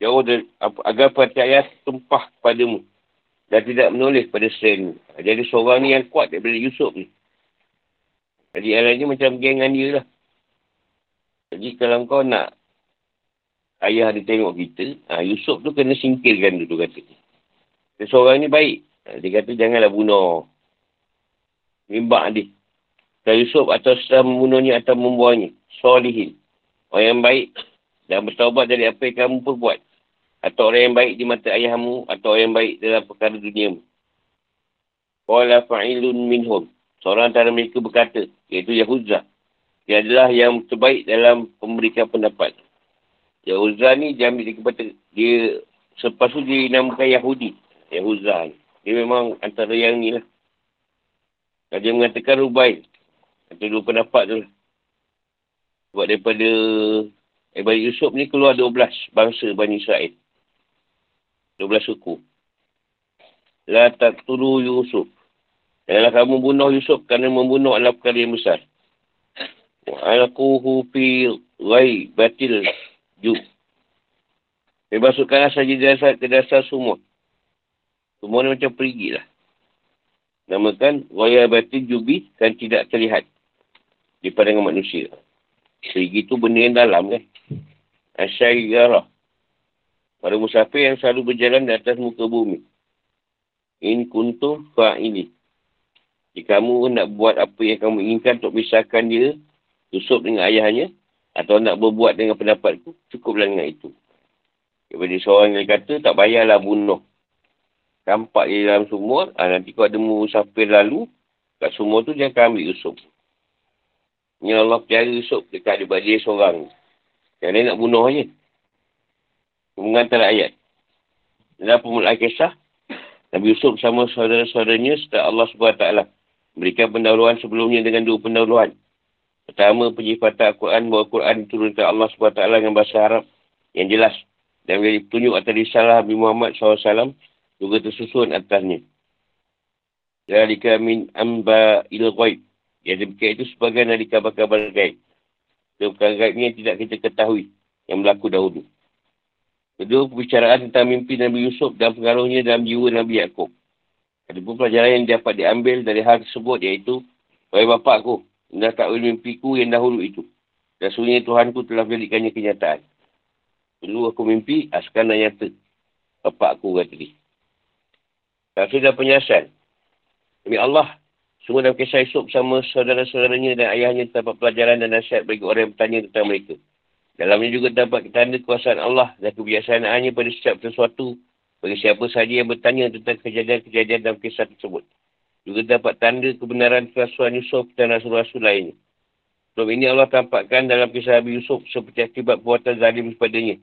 Jauh dari, agar percaya tumpah padamu. Dan tidak menulis pada sen. Jadi seorang ni yang kuat daripada Yusuf ni. Jadi yang macam gengan dia lah. Jadi kalau kau nak ayah dia tengok kita, ha, Yusuf tu kena singkirkan dulu kata. Dia seorang ni baik. Ha, dia kata janganlah bunuh. Mimbak dia. Dan Yusuf atau setelah membunuhnya atau membuangnya. Solihin. Orang yang baik dan bertaubat dari apa yang kamu perbuat. Atau orang yang baik di mata ayahmu atau orang yang baik dalam perkara duniamu. Qala fa'ilun minhum. Seorang antara mereka berkata, iaitu Yahuzah. Dia adalah yang terbaik dalam memberikan pendapat. Ya Uzza ni dia ambil dia kepada dia selepas tu dia namakan Yahudi. Yahuzza ni. Dia memang antara yang ni lah. Dan dia mengatakan Rubai. Antara dua pendapat tu lah. Sebab daripada eh, Bani Yusuf ni keluar 12 bangsa Bani Israel. 12 suku. La tak tulu Yusuf. Janganlah kamu bunuh Yusuf kerana membunuh adalah perkara yang besar. Wa'alakuhu fi ghai Jub. Dia saja dasar ke dasar sumur. Sumur ni macam perigi lah. Namakan waya batin jubi kan tidak terlihat di pandangan manusia. Perigi tu benda yang dalam kan. Asyairah. Para musafir yang selalu berjalan di atas muka bumi. In kuntum fa'ili. Jika kamu nak buat apa yang kamu inginkan untuk misahkan dia, Yusuf dengan ayahnya, atau nak berbuat dengan pendapatku, cukuplah dengan itu. Daripada seorang yang kata, tak payahlah bunuh. Campak di dalam sumur, ha, nanti kau ada musafir lalu, kat sumur tu jangan ambil Yusuf. Ini Allah pelihara Yusuf dekat daripada dia seorang. Yang dia nak bunuh je. Mengantar ayat. Dalam permulaan kisah, Nabi Yusuf sama saudara-saudaranya setelah Allah SWT memberikan pendahuluan sebelumnya dengan dua pendahuluan. Pertama, penyifatan Al-Quran bahawa Al-Quran diturunkan Allah SWT dengan bahasa Arab yang jelas. Dan menjadi petunjuk atas risalah Nabi Muhammad SAW juga tersusun atasnya. Zalika min amba il ghaib. Yang demikian itu sebagai dari kabar-kabar. Dan perkara gaib ini yang tidak kita ketahui yang berlaku dahulu. Kedua, perbicaraan tentang mimpi Nabi Yusuf dan pengaruhnya dalam jiwa Nabi Yaakob. Ada pun pelajaran yang dapat diambil dari hal tersebut iaitu, Wahai bapakku, Inilah takwil mimpiku yang dahulu itu. Dan sunyi Tuhanku telah berikannya kenyataan. Dulu aku mimpi, asalkan dan nyata. Bapak aku kata dia. Tapi dah penyasan. Demi Allah, semua dalam kisah Yusuf sama saudara-saudaranya dan ayahnya terdapat pelajaran dan nasihat bagi orang yang bertanya tentang mereka. Dalamnya juga dapat tanda kuasaan Allah dan kebiasaannya pada setiap sesuatu bagi siapa sahaja yang bertanya tentang kejadian-kejadian dalam kisah tersebut juga dapat tanda kebenaran kerasuan Yusuf dan Rasul-Rasul lainnya. Sebab ini Allah tampakkan dalam kisah Nabi Yusuf seperti akibat buatan zalim kepadanya.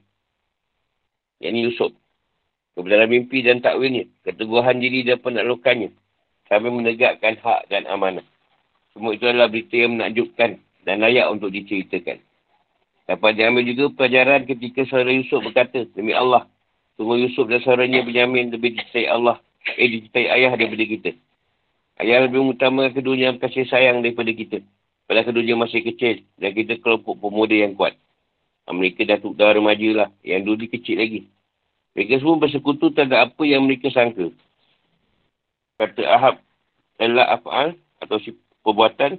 Yang ini Yusuf. Kebenaran mimpi dan takwilnya. Keteguhan diri dan penaklukannya. Sampai menegakkan hak dan amanah. Semua itu adalah berita yang menakjubkan dan layak untuk diceritakan. Dapat diambil juga pelajaran ketika saudara Yusuf berkata, Demi Allah, Sungguh Yusuf dan saudaranya Benyamin lebih dicintai Allah. Eh, dicintai ayah daripada kita. Ayah lebih utama keduanya kasih sayang daripada kita. Padahal keduanya masih kecil. Dan kita kelompok pemuda yang kuat. Mereka dah, dah remaja lah. Yang dulu kecil lagi. Mereka semua bersekutu tak ada apa yang mereka sangka. Kata Ahab adalah af'al atau si perbuatan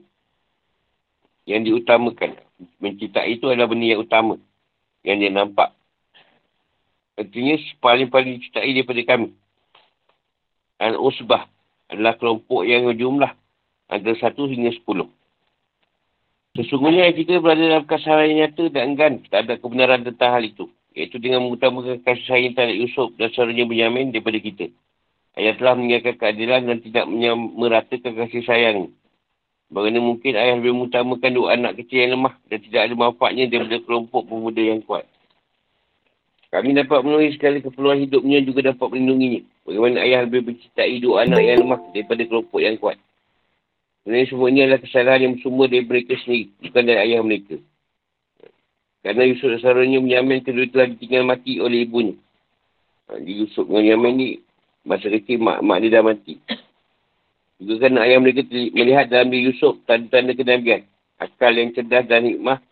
yang diutamakan. Mencintai itu adalah benda yang utama. Yang dia nampak. Artinya paling-paling dicintai daripada kami. Al-Usbah adalah kelompok yang jumlah antara satu hingga sepuluh. Sesungguhnya kita berada dalam kasaran yang nyata dan enggan tak ada kebenaran tentang hal itu. Iaitu dengan mengutamakan kasih sayang terhadap Yusuf dan saudaranya Benyamin daripada kita. Ayah telah meninggalkan keadilan dan tidak meratakan kasih sayang. Bagaimana mungkin ayah lebih mengutamakan dua anak kecil yang lemah dan tidak ada manfaatnya daripada kelompok pemuda yang kuat. Kami dapat menulis sekali keperluan hidupnya juga dapat melindunginya. Bagaimana ayah lebih mencintai dua anak yang lemah daripada kelompok yang kuat. Sebenarnya semua ini adalah kesalahan yang bersumber dari mereka sendiri, bukan dari ayah mereka. Kerana Yusuf saudaranya menyamin kedua telah ditinggal mati oleh ibunya. Jadi ha, Yusuf dengan Yamin ni, masa kecil mak, mak dia dah mati. Juga kan ayah mereka melihat dalam diri Yusuf tanda-tanda kenabian. Akal yang cerdas dan hikmah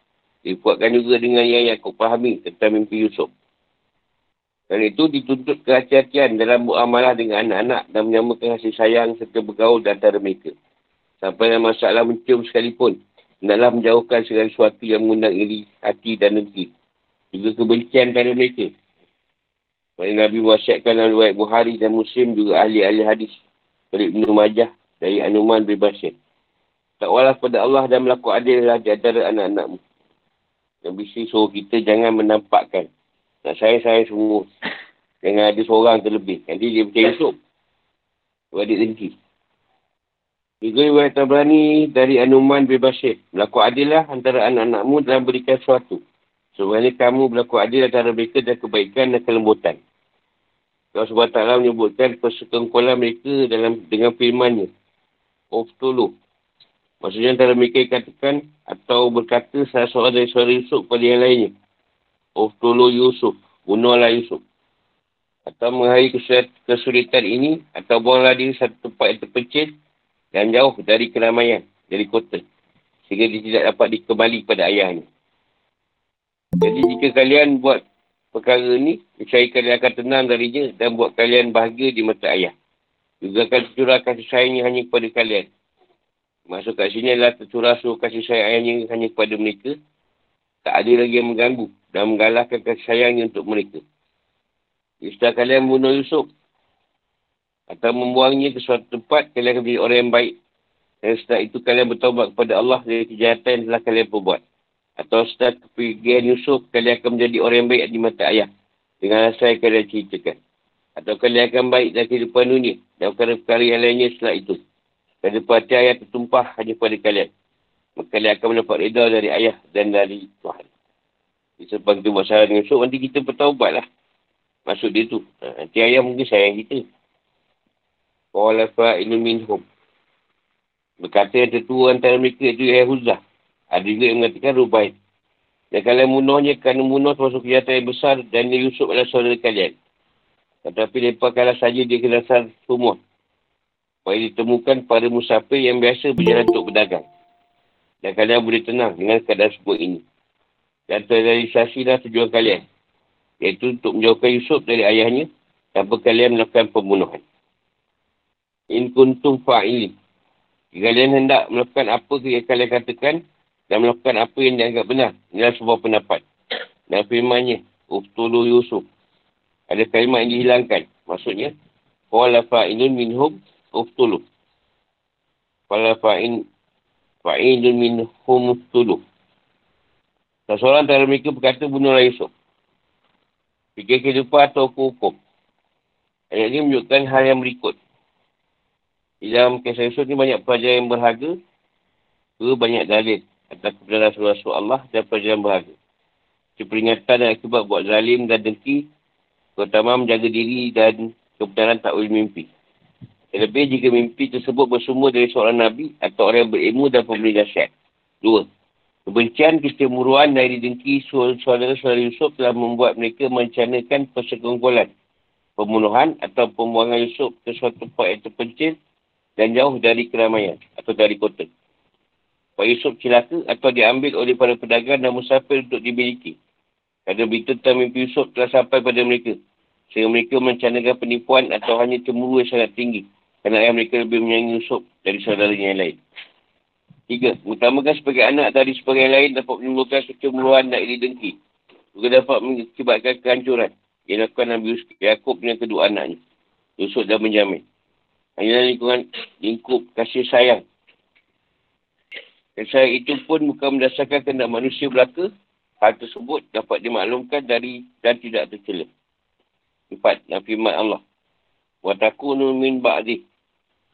dikuatkan juga dengan yang Yaakob fahami tentang mimpi Yusuf. Dan itu dituntut kehati-hatian dalam muamalah dengan anak-anak dan menyamakan kasih sayang serta bergaul di antara mereka. Sampai dalam masalah mencium sekalipun. Hendaklah menjauhkan segala sesuatu yang mengundang iri, hati dan negeri. Juga kebencian pada mereka. Maksudnya Nabi wasiatkan dalam riwayat Buhari dan Muslim juga ahli-ahli hadis. Dari Ibn Majah, dari Anuman bin Bashir. Takwalah kepada Allah dan melakukan adillah di antara anak-anakmu. Nabi si suruh kita jangan menampakkan. Nak saya-saya semua. Jangan ada seorang terlebih. Nanti dia percaya esok. Beradik dengki. Juga riwayat Tabrani dari Anuman bin Bashir. Berlaku adillah antara anak-anakmu dalam berikan sesuatu. Sebenarnya kamu berlaku adil antara mereka dan kebaikan dan kelembutan. Allah SWT menyebutkan persekongkolan mereka dalam dengan firmannya. Oftulu. Maksudnya antara mereka yang katakan atau berkata salah seorang dari suara Yusuf pada yang lainnya. Oftulu Yusuf. Bunuhlah Yusuf. Atau menghari kesulitan ini atau buanglah diri satu tempat yang terpencil dan jauh dari keramaian, dari kota. Sehingga dia tidak dapat dikembali kepada ayahnya. Jadi jika kalian buat perkara ni, saya kalian akan tenang darinya dan buat kalian bahagia di mata ayah. Juga akan tercurah kasih sayangnya hanya kepada kalian. Maksud kat sini adalah tercurah suruh kasih sayang ayahnya hanya kepada mereka. Tak ada lagi yang mengganggu dan menggalakkan kasih sayangnya untuk mereka. Setelah kalian bunuh Yusuf, atau membuangnya ke suatu tempat, kalian akan menjadi orang yang baik. Dan setelah itu kalian bertobat kepada Allah dari kejahatan yang telah kalian perbuat. Atau setelah kepergian Yusuf, kalian akan menjadi orang yang baik di mata ayah. Dengan rasa yang kalian ceritakan. Atau kalian akan baik dalam kehidupan dunia. Dan perkara-perkara yang lainnya setelah itu. Dan perhati ayah tertumpah hanya pada kalian. Maka kalian akan mendapat reda dari ayah dan dari Tuhan. Sebab kita buat salah dengan Yusuf, nanti kita bertaubat lah. Maksud dia tu. Ha, nanti ayah mungkin sayang kita. Qala fa'ilun minhum. Berkata yang tertua antara mereka itu Yahuzah. Ada juga yang mengatakan Rubai. Dan kalian munuhnya kerana munuh termasuk kejahatan yang besar dan Yusuf adalah saudara kalian. Tetapi lepaskanlah saja dia ke dasar sumur. Supaya ditemukan pada musafir yang biasa berjalan untuk berdagang. Dan kalian boleh tenang dengan keadaan sebut ini. Dan terrealisasilah tujuan kalian. Iaitu untuk menjauhkan Yusuf dari ayahnya tanpa kalian melakukan pembunuhan. In kuntum fa'ili. Kalian hendak melakukan apa yang kalian katakan dan melakukan apa yang dianggap benar. Inilah sebuah pendapat. Dan firmannya, Uftulu Yusuf. Ada kalimat yang dihilangkan. Maksudnya, Qala fa'ilun minhum uftulu. Qala fa'in fa'ilun minhum uftulu. Dan seorang antara mereka berkata bunuhlah Yusuf. Fikir kehidupan atau hukum. Ayat ini menunjukkan hal yang berikut. Di dalam kisah Yusuf ni banyak pelajaran yang berharga. Dua banyak dalil. Atas kebenaran Rasulullah Allah dan pelajaran berharga. Peringatan dan akibat buat zalim dan dengki. Terutama menjaga diri dan kebenaran tak boleh mimpi. Lebih jika mimpi tersebut bersumber dari seorang Nabi atau orang yang berilmu dan pemberi nasihat. Dua. Kebencian kecemburuan dari dengki saudara-saudara Yusuf telah membuat mereka mencanakan persekongkolan, pembunuhan atau pembuangan Yusuf ke suatu tempat yang terpencil dan jauh dari keramaian atau dari kota. Pak Yusuf celaka atau diambil oleh para pedagang dan musafir untuk dimiliki. Kerana berita tentang mimpi Yusuf telah sampai pada mereka. Sehingga mereka mencanakan penipuan atau hanya cemburu yang sangat tinggi. Kerana ayah mereka lebih menyayangi Yusuf dari saudaranya yang lain. Tiga, mengutamakan sebagai anak dari sebagai lain dapat menimbulkan kecemburuan dan iri dengki. Juga dapat mengakibatkan kehancuran. Yang lakukan Nabi Yaakob dengan kedua anaknya. Yusuf dan menjamin. Hanya lingkungan lingkup kasih sayang. Kasih sayang itu pun bukan mendasarkan kehendak manusia belaka. Hal tersebut dapat dimaklumkan dari dan tidak tercela. Empat, yang firman Allah. Watakunu min ba'di.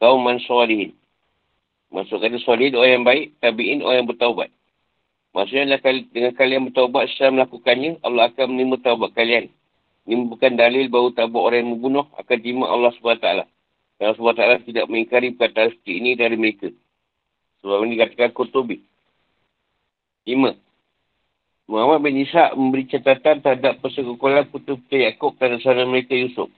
Kau man solihin. Maksud kata solid orang yang baik, tabi'in orang yang bertaubat. Maksudnya dengan kalian bertaubat secara melakukannya, Allah akan menerima taubat kalian. Ini bukan dalil bahawa taubat orang yang membunuh akan terima Allah SWT. Allah SWT tidak mengingkari perkataan seperti ini dari mereka. Sebab ini dikatakan Qutubi. Lima. Muhammad bin Isa memberi catatan terhadap persekutuan putera Yaakob dan saudara mereka Yusuf.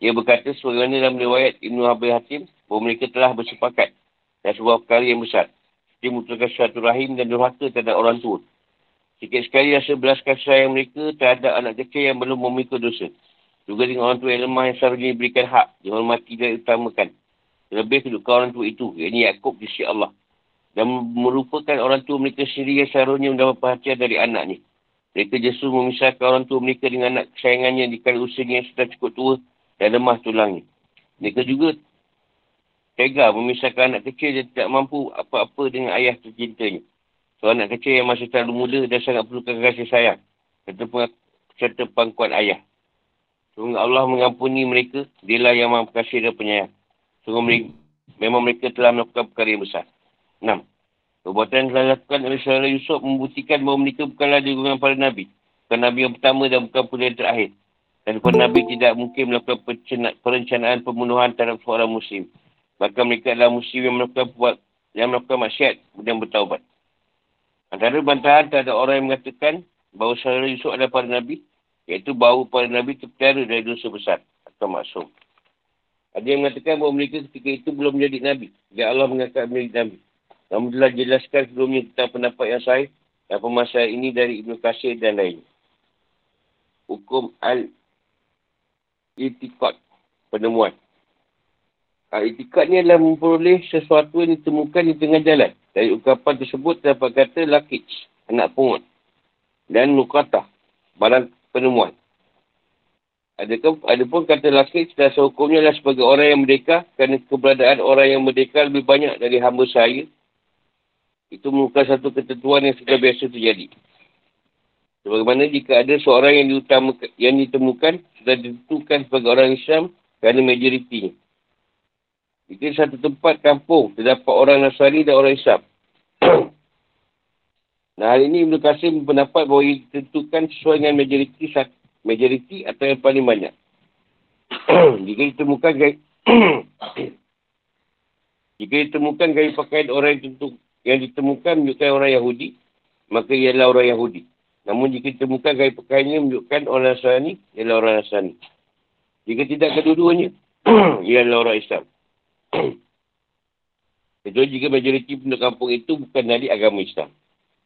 Ia berkata sebagaimana dalam riwayat Ibn Habib Hatim bahawa mereka telah bersepakat dan sebuah perkara yang besar. Dia memutulkan suatu rahim dan durhaka terhadap orang tua. Sikit sekali rasa belas kasih sayang mereka terhadap anak kecil yang belum memikul dosa. Juga dengan orang tua yang lemah yang seharusnya diberikan hak, dihormati dan utamakan. Lebih kedudukan orang tua itu, ini Yaakob di sisi Allah. Dan merupakan orang tua mereka sendiri yang seharusnya mendapat perhatian dari anaknya. Mereka justru memisahkan orang tua mereka dengan anak kesayangannya di kala usianya yang sudah cukup tua dan lemah tulangnya. Mereka juga tega memisahkan anak kecil yang tidak mampu apa-apa dengan ayah tercintanya. So, anak kecil yang masih terlalu muda dan sangat perlukan kasih sayang. Serta, serta pangkuan ayah. Sungguh Allah mengampuni mereka, dialah yang maha kasih dan penyayang. Sungguh mereka, memang mereka telah melakukan perkara yang besar. Enam. Perbuatan yang telah dilakukan oleh saudara Yusuf membuktikan bahawa mereka bukanlah dengan para Nabi. Bukan Nabi yang pertama dan bukan pula yang terakhir. Dan Nabi tidak mungkin melakukan perencanaan pembunuhan terhadap seorang muslim. Bahkan mereka adalah muslim yang melakukan buat yang melakukan maksiat dan bertaubat. Antara bantahan terhadap orang yang mengatakan bahawa saudara Yusuf adalah para Nabi, iaitu bahawa para Nabi terpelihara dari dosa besar atau maksum. Ada yang mengatakan bahawa mereka ketika itu belum menjadi Nabi. Dan Allah mengatakan menjadi Nabi. Namun telah jelaskan sebelumnya tentang pendapat yang sahih dan pemasaran ini dari Ibn Qasir dan lain. Hukum Al-Itikad. Penemuan. Al-Itikad ni adalah memperoleh sesuatu yang ditemukan di tengah jalan. Dari ukapan tersebut terdapat kata lakij, anak pungut. Dan nukatah, barang penemuan. Adakah, ada pun kata lakij dan sehukumnya adalah sebagai orang yang merdeka kerana keberadaan orang yang merdeka lebih banyak dari hamba saya. Itu merupakan satu ketentuan yang sudah biasa terjadi. Sebagaimana jika ada seorang yang, diutamakan, yang ditemukan sudah ditentukan sebagai orang Islam kerana majoritinya. Jika satu tempat kampung, terdapat orang Nasrani dan orang Islam. nah, hari ini Ibn Qasim berpendapat bahawa ia ditentukan sesuai dengan majoriti, majoriti atau yang paling banyak. Jika ditemukan gaya, Jika ditemukan gaya pakaian orang yang, tentu, yang ditemukan menunjukkan orang Yahudi, maka ialah orang Yahudi. Namun jika ditemukan gaya pakaiannya menunjukkan orang Nasrani, ialah orang Nasrani. Jika tidak kedua-duanya, ialah orang Islam. Kecuali jika majoriti penduduk kampung itu bukan dari agama Islam.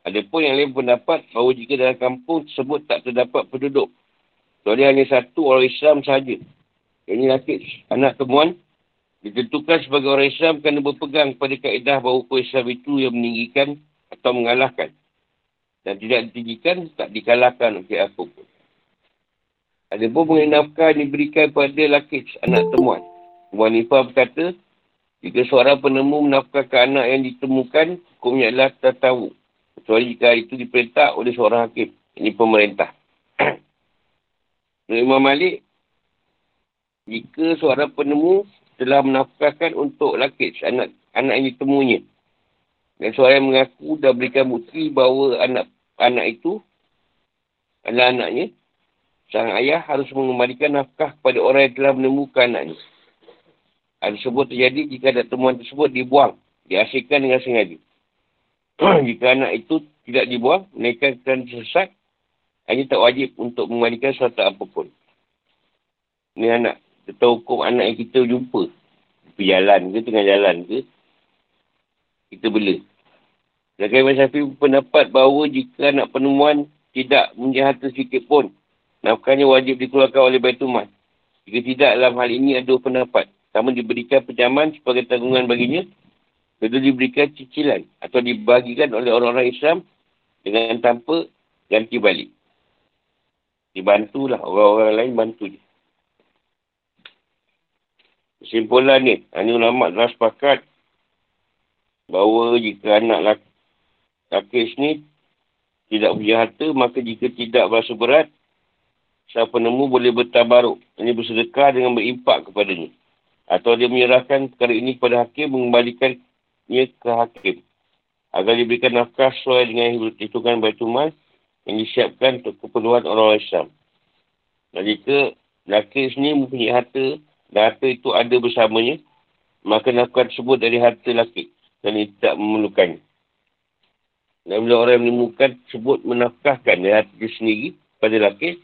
Ada pun yang lain pendapat bahawa jika dalam kampung tersebut tak terdapat penduduk. Kecuali hanya satu orang Islam sahaja. Ini laki anak temuan ditentukan sebagai orang Islam kerana berpegang pada kaedah bahawa Islam itu yang meninggikan atau mengalahkan. Dan tidak ditinggikan, tak dikalahkan oleh apa pun. Ada pun mengenai nafkah diberikan pada laki anak temuan. Wanifah berkata, jika seorang penemu menafkahkan anak yang ditemukan, hukumnya adalah tak tahu. Kecuali jika itu diperintah oleh seorang hakim. Ini pemerintah. Menurut Imam Malik, jika seorang penemu telah menafkahkan untuk laki anak anak yang ditemunya. Dan seorang yang mengaku dah berikan bukti bahawa anak anak itu adalah anaknya, sang ayah harus mengembalikan nafkah kepada orang yang telah menemukan anaknya. Hal tersebut terjadi jika ada temuan tersebut dibuang, dihasilkan dengan sengaja. jika anak itu tidak dibuang, mereka akan sesat, hanya tak wajib untuk mengembalikan suatu apapun. Ni anak, kita hukum anak yang kita jumpa. Pergi jalan ke, tengah jalan ke, kita bela. Zakat Imam Syafi'i pendapat bahawa jika anak penemuan tidak punya harta sedikit pun, nafkahnya wajib dikeluarkan oleh Baitul Mal. Jika tidak, dalam hal ini ada pendapat. Sama diberikan penjaman sebagai tanggungan baginya, Kedua diberikan cicilan atau dibagikan oleh orang-orang Islam dengan tanpa ganti balik. Dibantulah orang-orang lain bantu je. Kesimpulan ni, ini ulama telah sepakat bahawa jika anak laki, laki ni tidak punya harta, maka jika tidak berasa berat, siapa penemu boleh bertabaruk. Ini bersedekah dengan berimpak kepadanya. Atau dia menyerahkan perkara ini kepada hakim mengembalikan ia ke hakim. Agar diberikan nafkah sesuai dengan hitungan Baitul Mal yang disiapkan untuk keperluan orang Islam. Dan jika laki sendiri mempunyai harta dan harta itu ada bersamanya, maka nafkah tersebut dari harta laki dan tidak memerlukannya. Dan bila orang yang menemukan tersebut menafkahkan dari harta dia sendiri pada laki,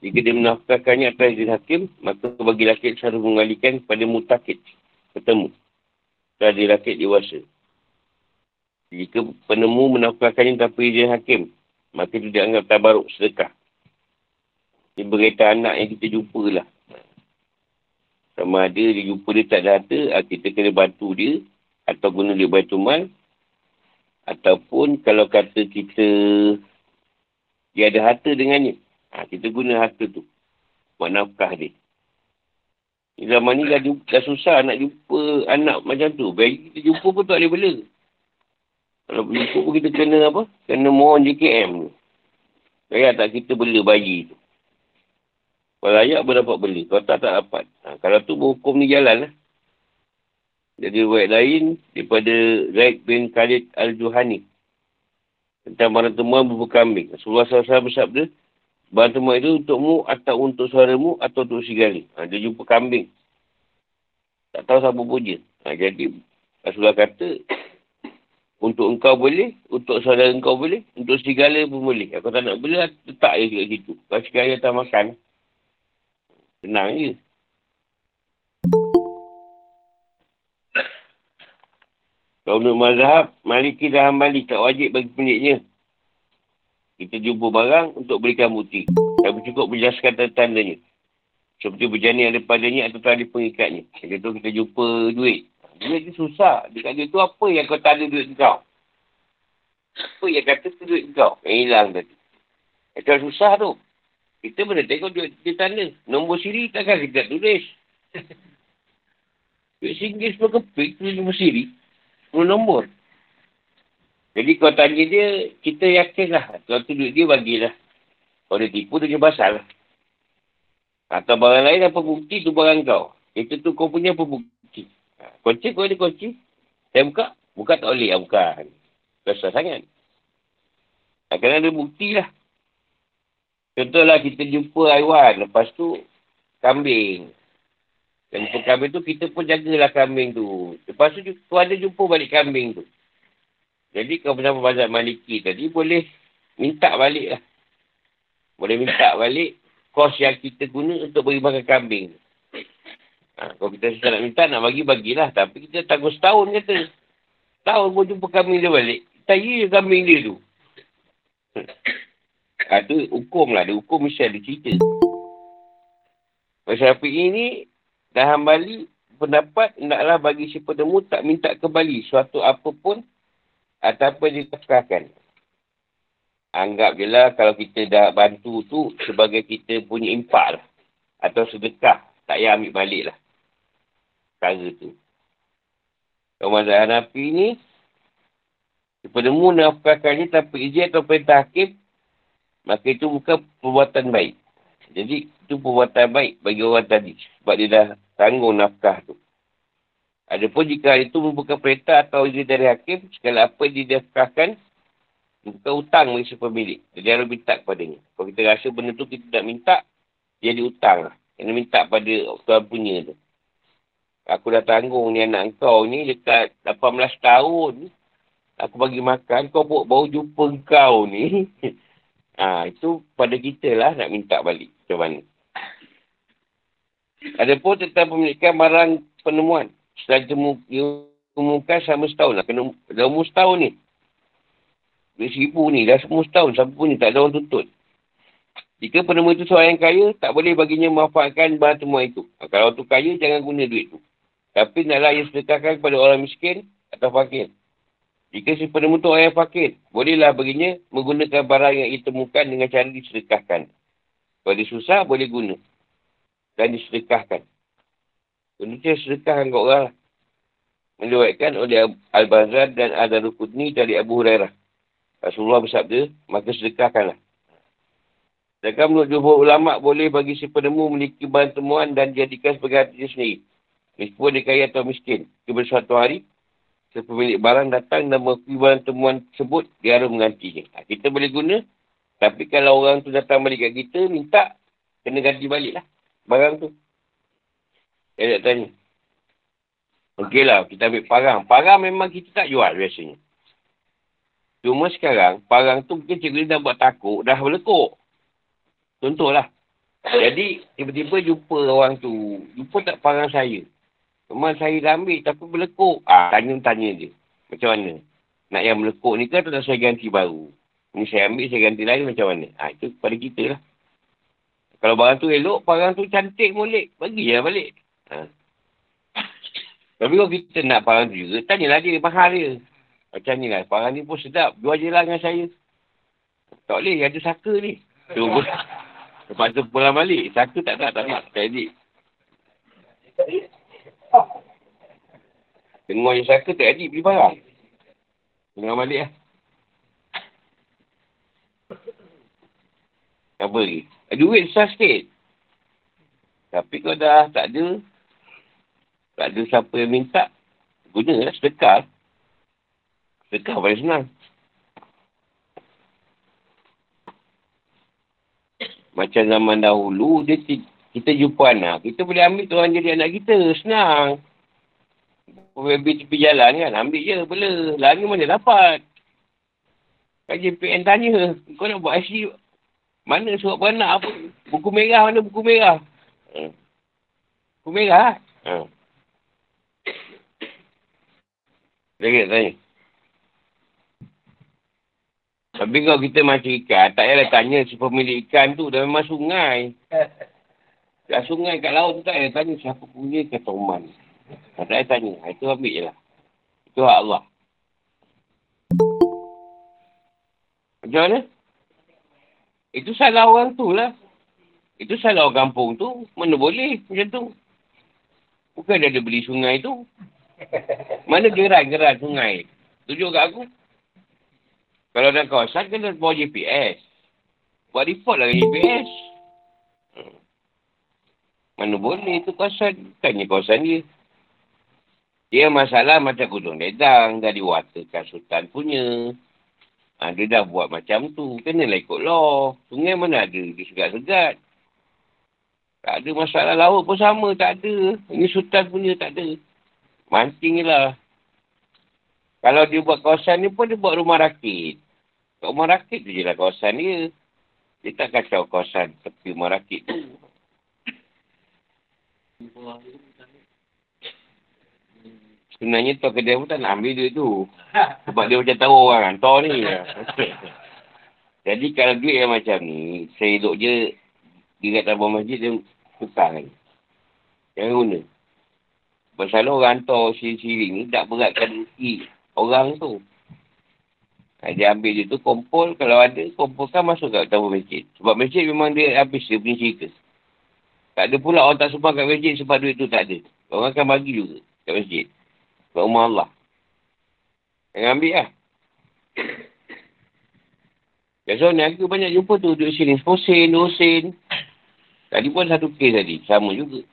jika dia menafkahkannya atas diri hakim, maka bagi laki harus mengalihkan kepada mutakid, ketemu dari rakit dewasa. Jika penemu menafkahkannya tanpa izin hakim, maka itu dianggap tabaruk sedekah. Ini berita anak yang kita jumpa lah. Sama ada dia jumpa dia tak ada harta, ah, kita kena bantu dia atau guna dia baitul mal. Ataupun kalau kata kita dia ada harta dengannya, ha, kita guna harta tu buat nafkah dia. Zaman ni dah, dah susah nak jumpa anak macam tu. Baik kita jumpa pun tak boleh bela. Kalau jumpa pun kita kena apa? Kena mohon JKM tu. Kaya tak kita bela bayi tu. Kalau layak pun dapat beli. Kalau tak, tak dapat. Ha, kalau tu hukum ni jalan lah. Jadi wet lain daripada Zaid bin Khalid Al-Juhani. Tentang barang temuan berburu kambing. Rasulullah SAW bersabda, Bantu mak itu untukmu atau untuk saudaramu atau untuk segala. Ha, dia jumpa kambing. Tak tahu siapa puja. Ha, jadi Rasulullah kata untuk engkau boleh, untuk saudara engkau boleh, untuk segala pun boleh. Kalau tak nak boleh, letak je kat situ. Kalau sekali tak makan. Senang je. Kalau untuk mazhab, maliki dah hambali. Tak wajib bagi pemiliknya. Kita jumpa barang untuk berikan bukti. Tapi cukup menjelaskan tanda-tandanya. Seperti berjani ada padanya atau tali pengikatnya. Jadi tu kita jumpa duit. Duit tu susah. Dia kata tu apa yang kau tanda duit kau? Apa yang kata tu duit kau? Yang hilang tadi. Itu susah tu. Kita boleh tengok duit kita tanda. Nombor siri takkan kita tulis. duit singgih semua kepik tulis nombor siri. Nombor nombor. Jadi kau tanya dia, kita yakinlah. Kalau tu duit dia, bagilah. Kalau dia tipu, tu dia basal. Atau barang lain, apa bukti tu barang kau. Itu tu kau punya apa bukti. Ha, kunci, kau ada kunci. Saya buka, buka tak boleh. Ya, bukan. Besar sangat. Akan ada bukti lah. Contohlah kita jumpa haiwan. Lepas tu, kambing. Dan jumpa kambing tu, kita pun jagalah kambing tu. Lepas tu, tu ada jumpa balik kambing tu. Jadi kalau bersama mazhab maliki tadi boleh minta balik lah. Boleh minta balik kos yang kita guna untuk beri makan kambing. Ha, kalau kita susah nak minta, nak bagi, bagilah. Tapi kita tangguh setahun kata. Setahun pun jumpa kambing dia balik. Kita ya kambing dia tu. Ha, tu hukum lah. Dia hukum mesti ada cerita. Api ini, dah hambali pendapat, naklah bagi siapa temu tak minta kembali suatu apa pun ataupun ditafkahkan. Anggap je lah kalau kita dah bantu tu sebagai kita punya impak lah. Atau sedekah. Tak payah ambil balik lah. Cara tu. Kalau mazhab Hanafi ni, Sepenemu nafkahkannya tanpa izin atau perintah hakim, maka itu bukan perbuatan baik. Jadi, itu perbuatan baik bagi orang tadi. Sebab dia dah tanggung nafkah tu. Adapun jika itu membuka perintah atau izin dari hakim, segala apa yang didaftarkan, bukan hutang bagi si pemilik. Jadi harus minta kepadanya. Kalau kita rasa benda tu kita tak minta, dia diutang lah. Kena minta pada tuan punya tu. Aku dah tanggung ni anak kau ni dekat 18 tahun. aku bagi makan, kau baru jumpa kau ni. ha, itu pada kita lah nak minta balik. Macam mana? Ada pun tentang pemilikan barang penemuan. Setelah diumumkan sama setahun lah. Kena, dah umur setahun ni. Duit seribu ni dah umur setahun. Siapa pun ni tak ada orang tuntut. Jika penemu itu seorang yang kaya, tak boleh baginya memanfaatkan bahan temuan itu. Kalau tu kaya, jangan guna duit tu. Tapi naklah ia sedekahkan kepada orang miskin atau fakir. Jika si penemu itu orang yang fakir, bolehlah baginya menggunakan barang yang ia temukan dengan cara disedekahkan. Kalau dia susah, boleh guna. Dan disedekahkan. Tu sedekahkan kat orang lah. Meliwatkan oleh Al-Bazar dan Al-Darukudni dari Abu Hurairah. Rasulullah bersabda, maka sedekahkanlah. Sedangkan menurut jumhur ulama boleh bagi si penemu memiliki bahan temuan dan jadikan sebagai hati sendiri. Meskipun dia kaya atau miskin. Kepada suatu hari, sepemilik barang datang dan mengakui barang temuan tersebut, dia harus menggantinya. Ha, kita boleh guna, tapi kalau orang tu datang balik kat kita, minta, kena ganti balik lah barang tu. Dia tak tanya. Okey lah, kita ambil parang. Parang memang kita tak jual biasanya. Cuma sekarang, parang tu mungkin cikgu dah buat takut, dah berlekuk. Contohlah. Jadi, tiba-tiba jumpa orang tu. Jumpa tak parang saya. Memang saya dah ambil tapi berlekuk. Ah, tanya-tanya dia. Macam mana? Nak yang melekuk ni kan tak saya ganti baru. Ni saya ambil, saya ganti lain macam mana? Ah, itu pada kita lah. Kalau barang tu elok, barang tu cantik molek. Bagi je balik. Ha. Tapi kalau kita nak barang tu juga, tanyalah dia mahal dia. Macam ni lah. Barang ni pun sedap. Jual je lah dengan saya. Tak boleh, ada saka ni. Tu pun. Lepas tu pulang balik. Satu tak tak, tak nak. Tak edit. Dengar yang saka tak edit beli barang. Dengar balik lah. Apa lagi? Duit besar sikit. Tapi kalau dah tak ada, tak ada siapa yang minta, guna lah sedekah. Sedekah paling senang. Macam zaman dahulu, dia kita jumpa anak. Kita boleh ambil tu orang jadi anak kita. Senang. Pergi tepi jalan kan. Ambil je bela. Lari mana dapat. Kan JPN tanya. Kau nak buat IC. Mana surat beranak apa? Buku merah mana buku merah? Hmm. Buku merah. Hmm. Dia tanya. Tapi kalau kita macam ikan, tak payahlah tanya si pemilik ikan tu dah memang sungai. Dah sungai kat laut tu tak payah tanya siapa punya ke Toman. Tak payah tanya. Itu ambil je lah. Itu hak Allah. Macam mana? Itu salah orang tu lah. Itu salah orang kampung tu. Mana boleh macam tu. Bukan dia ada beli sungai tu. Mana gerak-gerak sungai. Tunjuk kat aku. Kalau nak kawasan, kena bawa GPS. Buat report lah GPS. Mana boleh tu kawasan. Tanya kawasan dia. Dia masalah macam gunung ledang. Dah diwatakan sultan punya. Ha, dia dah buat macam tu. Kenalah ikut law. Sungai mana ada. Dia segat-segat. Tak ada masalah laut pun sama. Tak ada. Ini sultan punya tak ada. Mancing lah. Kalau dia buat kawasan ni pun dia buat rumah rakit. Rumah rakit tu je lah kawasan dia. Dia tak kacau kawasan tepi rumah rakit tu. Sebenarnya tu kedai pun tak nak ambil duit tu. Sebab dia macam tahu orang hantar ni. Jadi kalau duit yang macam ni, saya duduk je di kat tabung masjid, dia tukar lagi. Jangan guna. Pasal orang hantar siring ni tak beratkan rezeki orang tu. Ha, dia ambil dia tu, kumpul. Kalau ada, kumpulkan masuk kat tabung masjid. Sebab masjid memang dia habis dia punya cerita. Tak ada pula orang tak sumbang kat masjid sebab duit tu tak ada. Orang akan bagi juga kat masjid. Sebab rumah Allah. Jangan ambil lah. Biasa ni aku banyak jumpa tu duduk sini. 10 sen, 2 sen. Tadi pun satu kes tadi. Sama juga.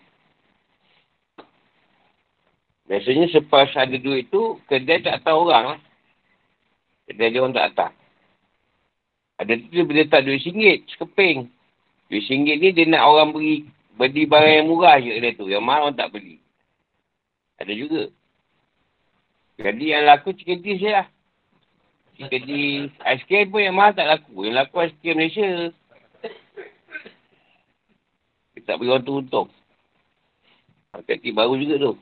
Biasanya sepas ada duit tu, kedai tak tahu orang lah. Kedai dia orang tak datang. Ada tu dia boleh tak duit singgit, sekeping. Duit singgit ni dia nak orang beri, beli barang yang murah je kedai tu. Yang mahal orang tak beli. Ada juga. Jadi yang laku cikidis je lah. Jadi aiskrim pun yang mahal tak laku. Yang laku aiskrim Malaysia. Kita tak beri orang tu untung. Kaki baru juga tu.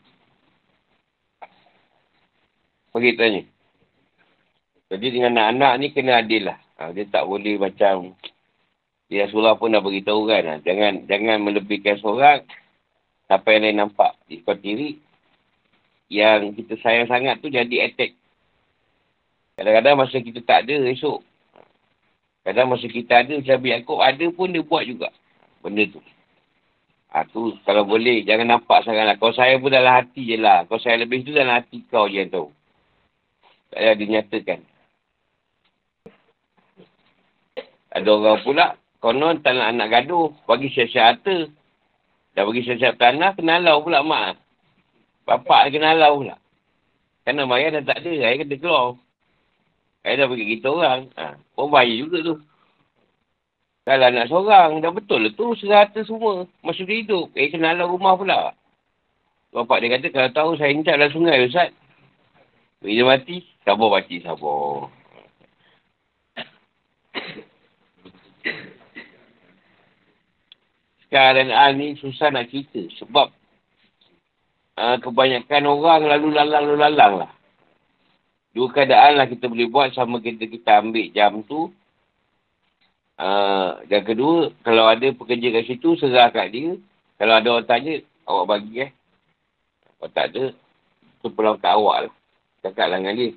Bagi tanya. Jadi dengan anak-anak ni kena adil lah. Ha, dia tak boleh macam dia Rasulullah pun dah beritahu kan. Ha, jangan jangan melebihkan seorang sampai yang lain nampak. Kau diri yang kita sayang sangat tu jadi attack. Kadang-kadang masa kita tak ada esok. Kadang masa kita ada macam Yaakob ada pun dia buat juga. Benda tu. Ha, tu kalau boleh jangan nampak sangat lah. Kau sayang pun dalam hati je lah. Kau sayang lebih tu dalam hati kau je yang tahu. Tak ada dinyatakan. Ada orang pula, konon tak nak anak gaduh. Bagi siap-siap harta. Dah bagi siap-siap tanah, kena halau pula mak. Bapak kena halau pula. Kerana bayar dah tak ada, saya kena keluar. Saya dah bagi kita orang. Ha, pun bayar juga tu. Kalau anak seorang, dah betul lah tu, serata semua. Masuk hidup. Eh, kena halau rumah pula. Bapak dia kata, kalau tahu saya incat dalam sungai, Ustaz. Bila mati, sabar mati, sabar. Sekarang ah, ni susah nak cerita. Sebab uh, kebanyakan orang lalu lalang lalu lalang lah. Dua keadaan lah kita boleh buat sama kita kita ambil jam tu. Uh, yang kedua, kalau ada pekerja kat situ, serah kat dia. Kalau ada orang tanya, awak bagi eh. Kalau tak ada, tu pulang kat awak lah. Cakap lah dengan dia.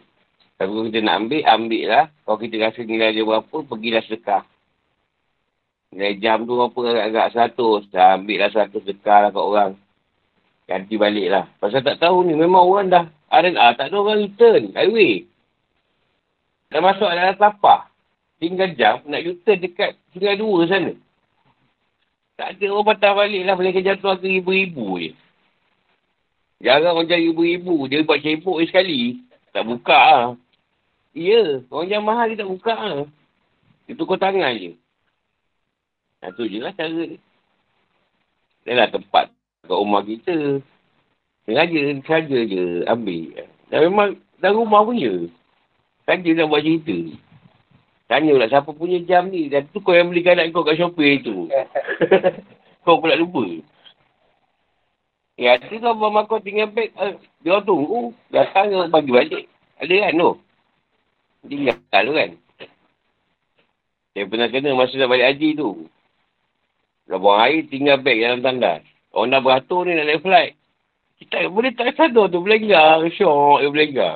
Tapi kalau kita nak ambil, ambil lah. Kalau kita rasa nilai dia berapa, pergilah sedekah. Nilai jam tu berapa agak-agak seratus. Dah ambil lah seratus sedekah lah kat orang. Ganti balik lah. Pasal tak tahu ni, memang orang dah R&R. Tak ada orang return. Highway. Dah masuk dalam tapah. Tinggal jam, nak return dekat tinggal dua sana. Tak ada orang patah balik lah. Kerja tu ke ribu-ribu je. Jarang orang cari ibu-ibu. Dia buat cebok sekali. Tak buka lah. Ya. Orang yang mahal dia tak buka lah. Dia tukar tangan je. Nah, tu je lah cara dia. Dia lah tempat kat rumah kita. Sengaja, saja je ambil. Dan memang dalam rumah punya. Saja nak buat cerita. Tanya pula siapa punya jam ni. Dan tu kau yang belikan anak kau kat Shopee tu. kau pula lupa. Ya, ada kau bawa kau tinggal beg. Uh, dia orang tunggu. Datang dia bagi balik. Ada kan tu? Tinggal tu kan? Saya pernah kena masa nak balik haji tu. Dah buang air, tinggal beg dalam tandas. Orang dah beratur ni nak naik flight. Kita boleh tak sadar tu. Belenggar. Syok. Dia belenggar.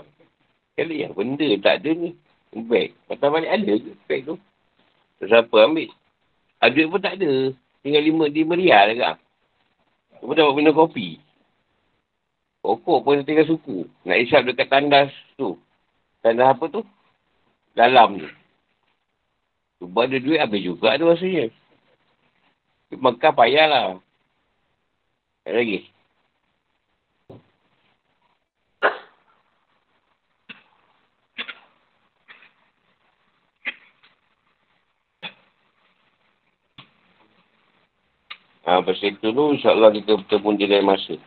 Kali ya, benda tak ada ni. Beg. Patah balik ada ke beg tu. Siapa ambil? Ada pun tak ada. Tinggal lima, lima rial dekat. Apa dapat minum kopi? Pokok pun tinggal suku. Nak isap dekat tandas tu. Tandas apa tu? Dalam tu. Cuba ada duit habis juga tu rasanya. Mekah payahlah. Ada lagi. Ha, pasal itu dulu, insyaAllah kita bertemu di lain masa.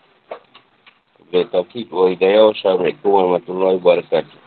Bila taufiq wa hidayah. Assalamualaikum warahmatullahi wabarakatuh.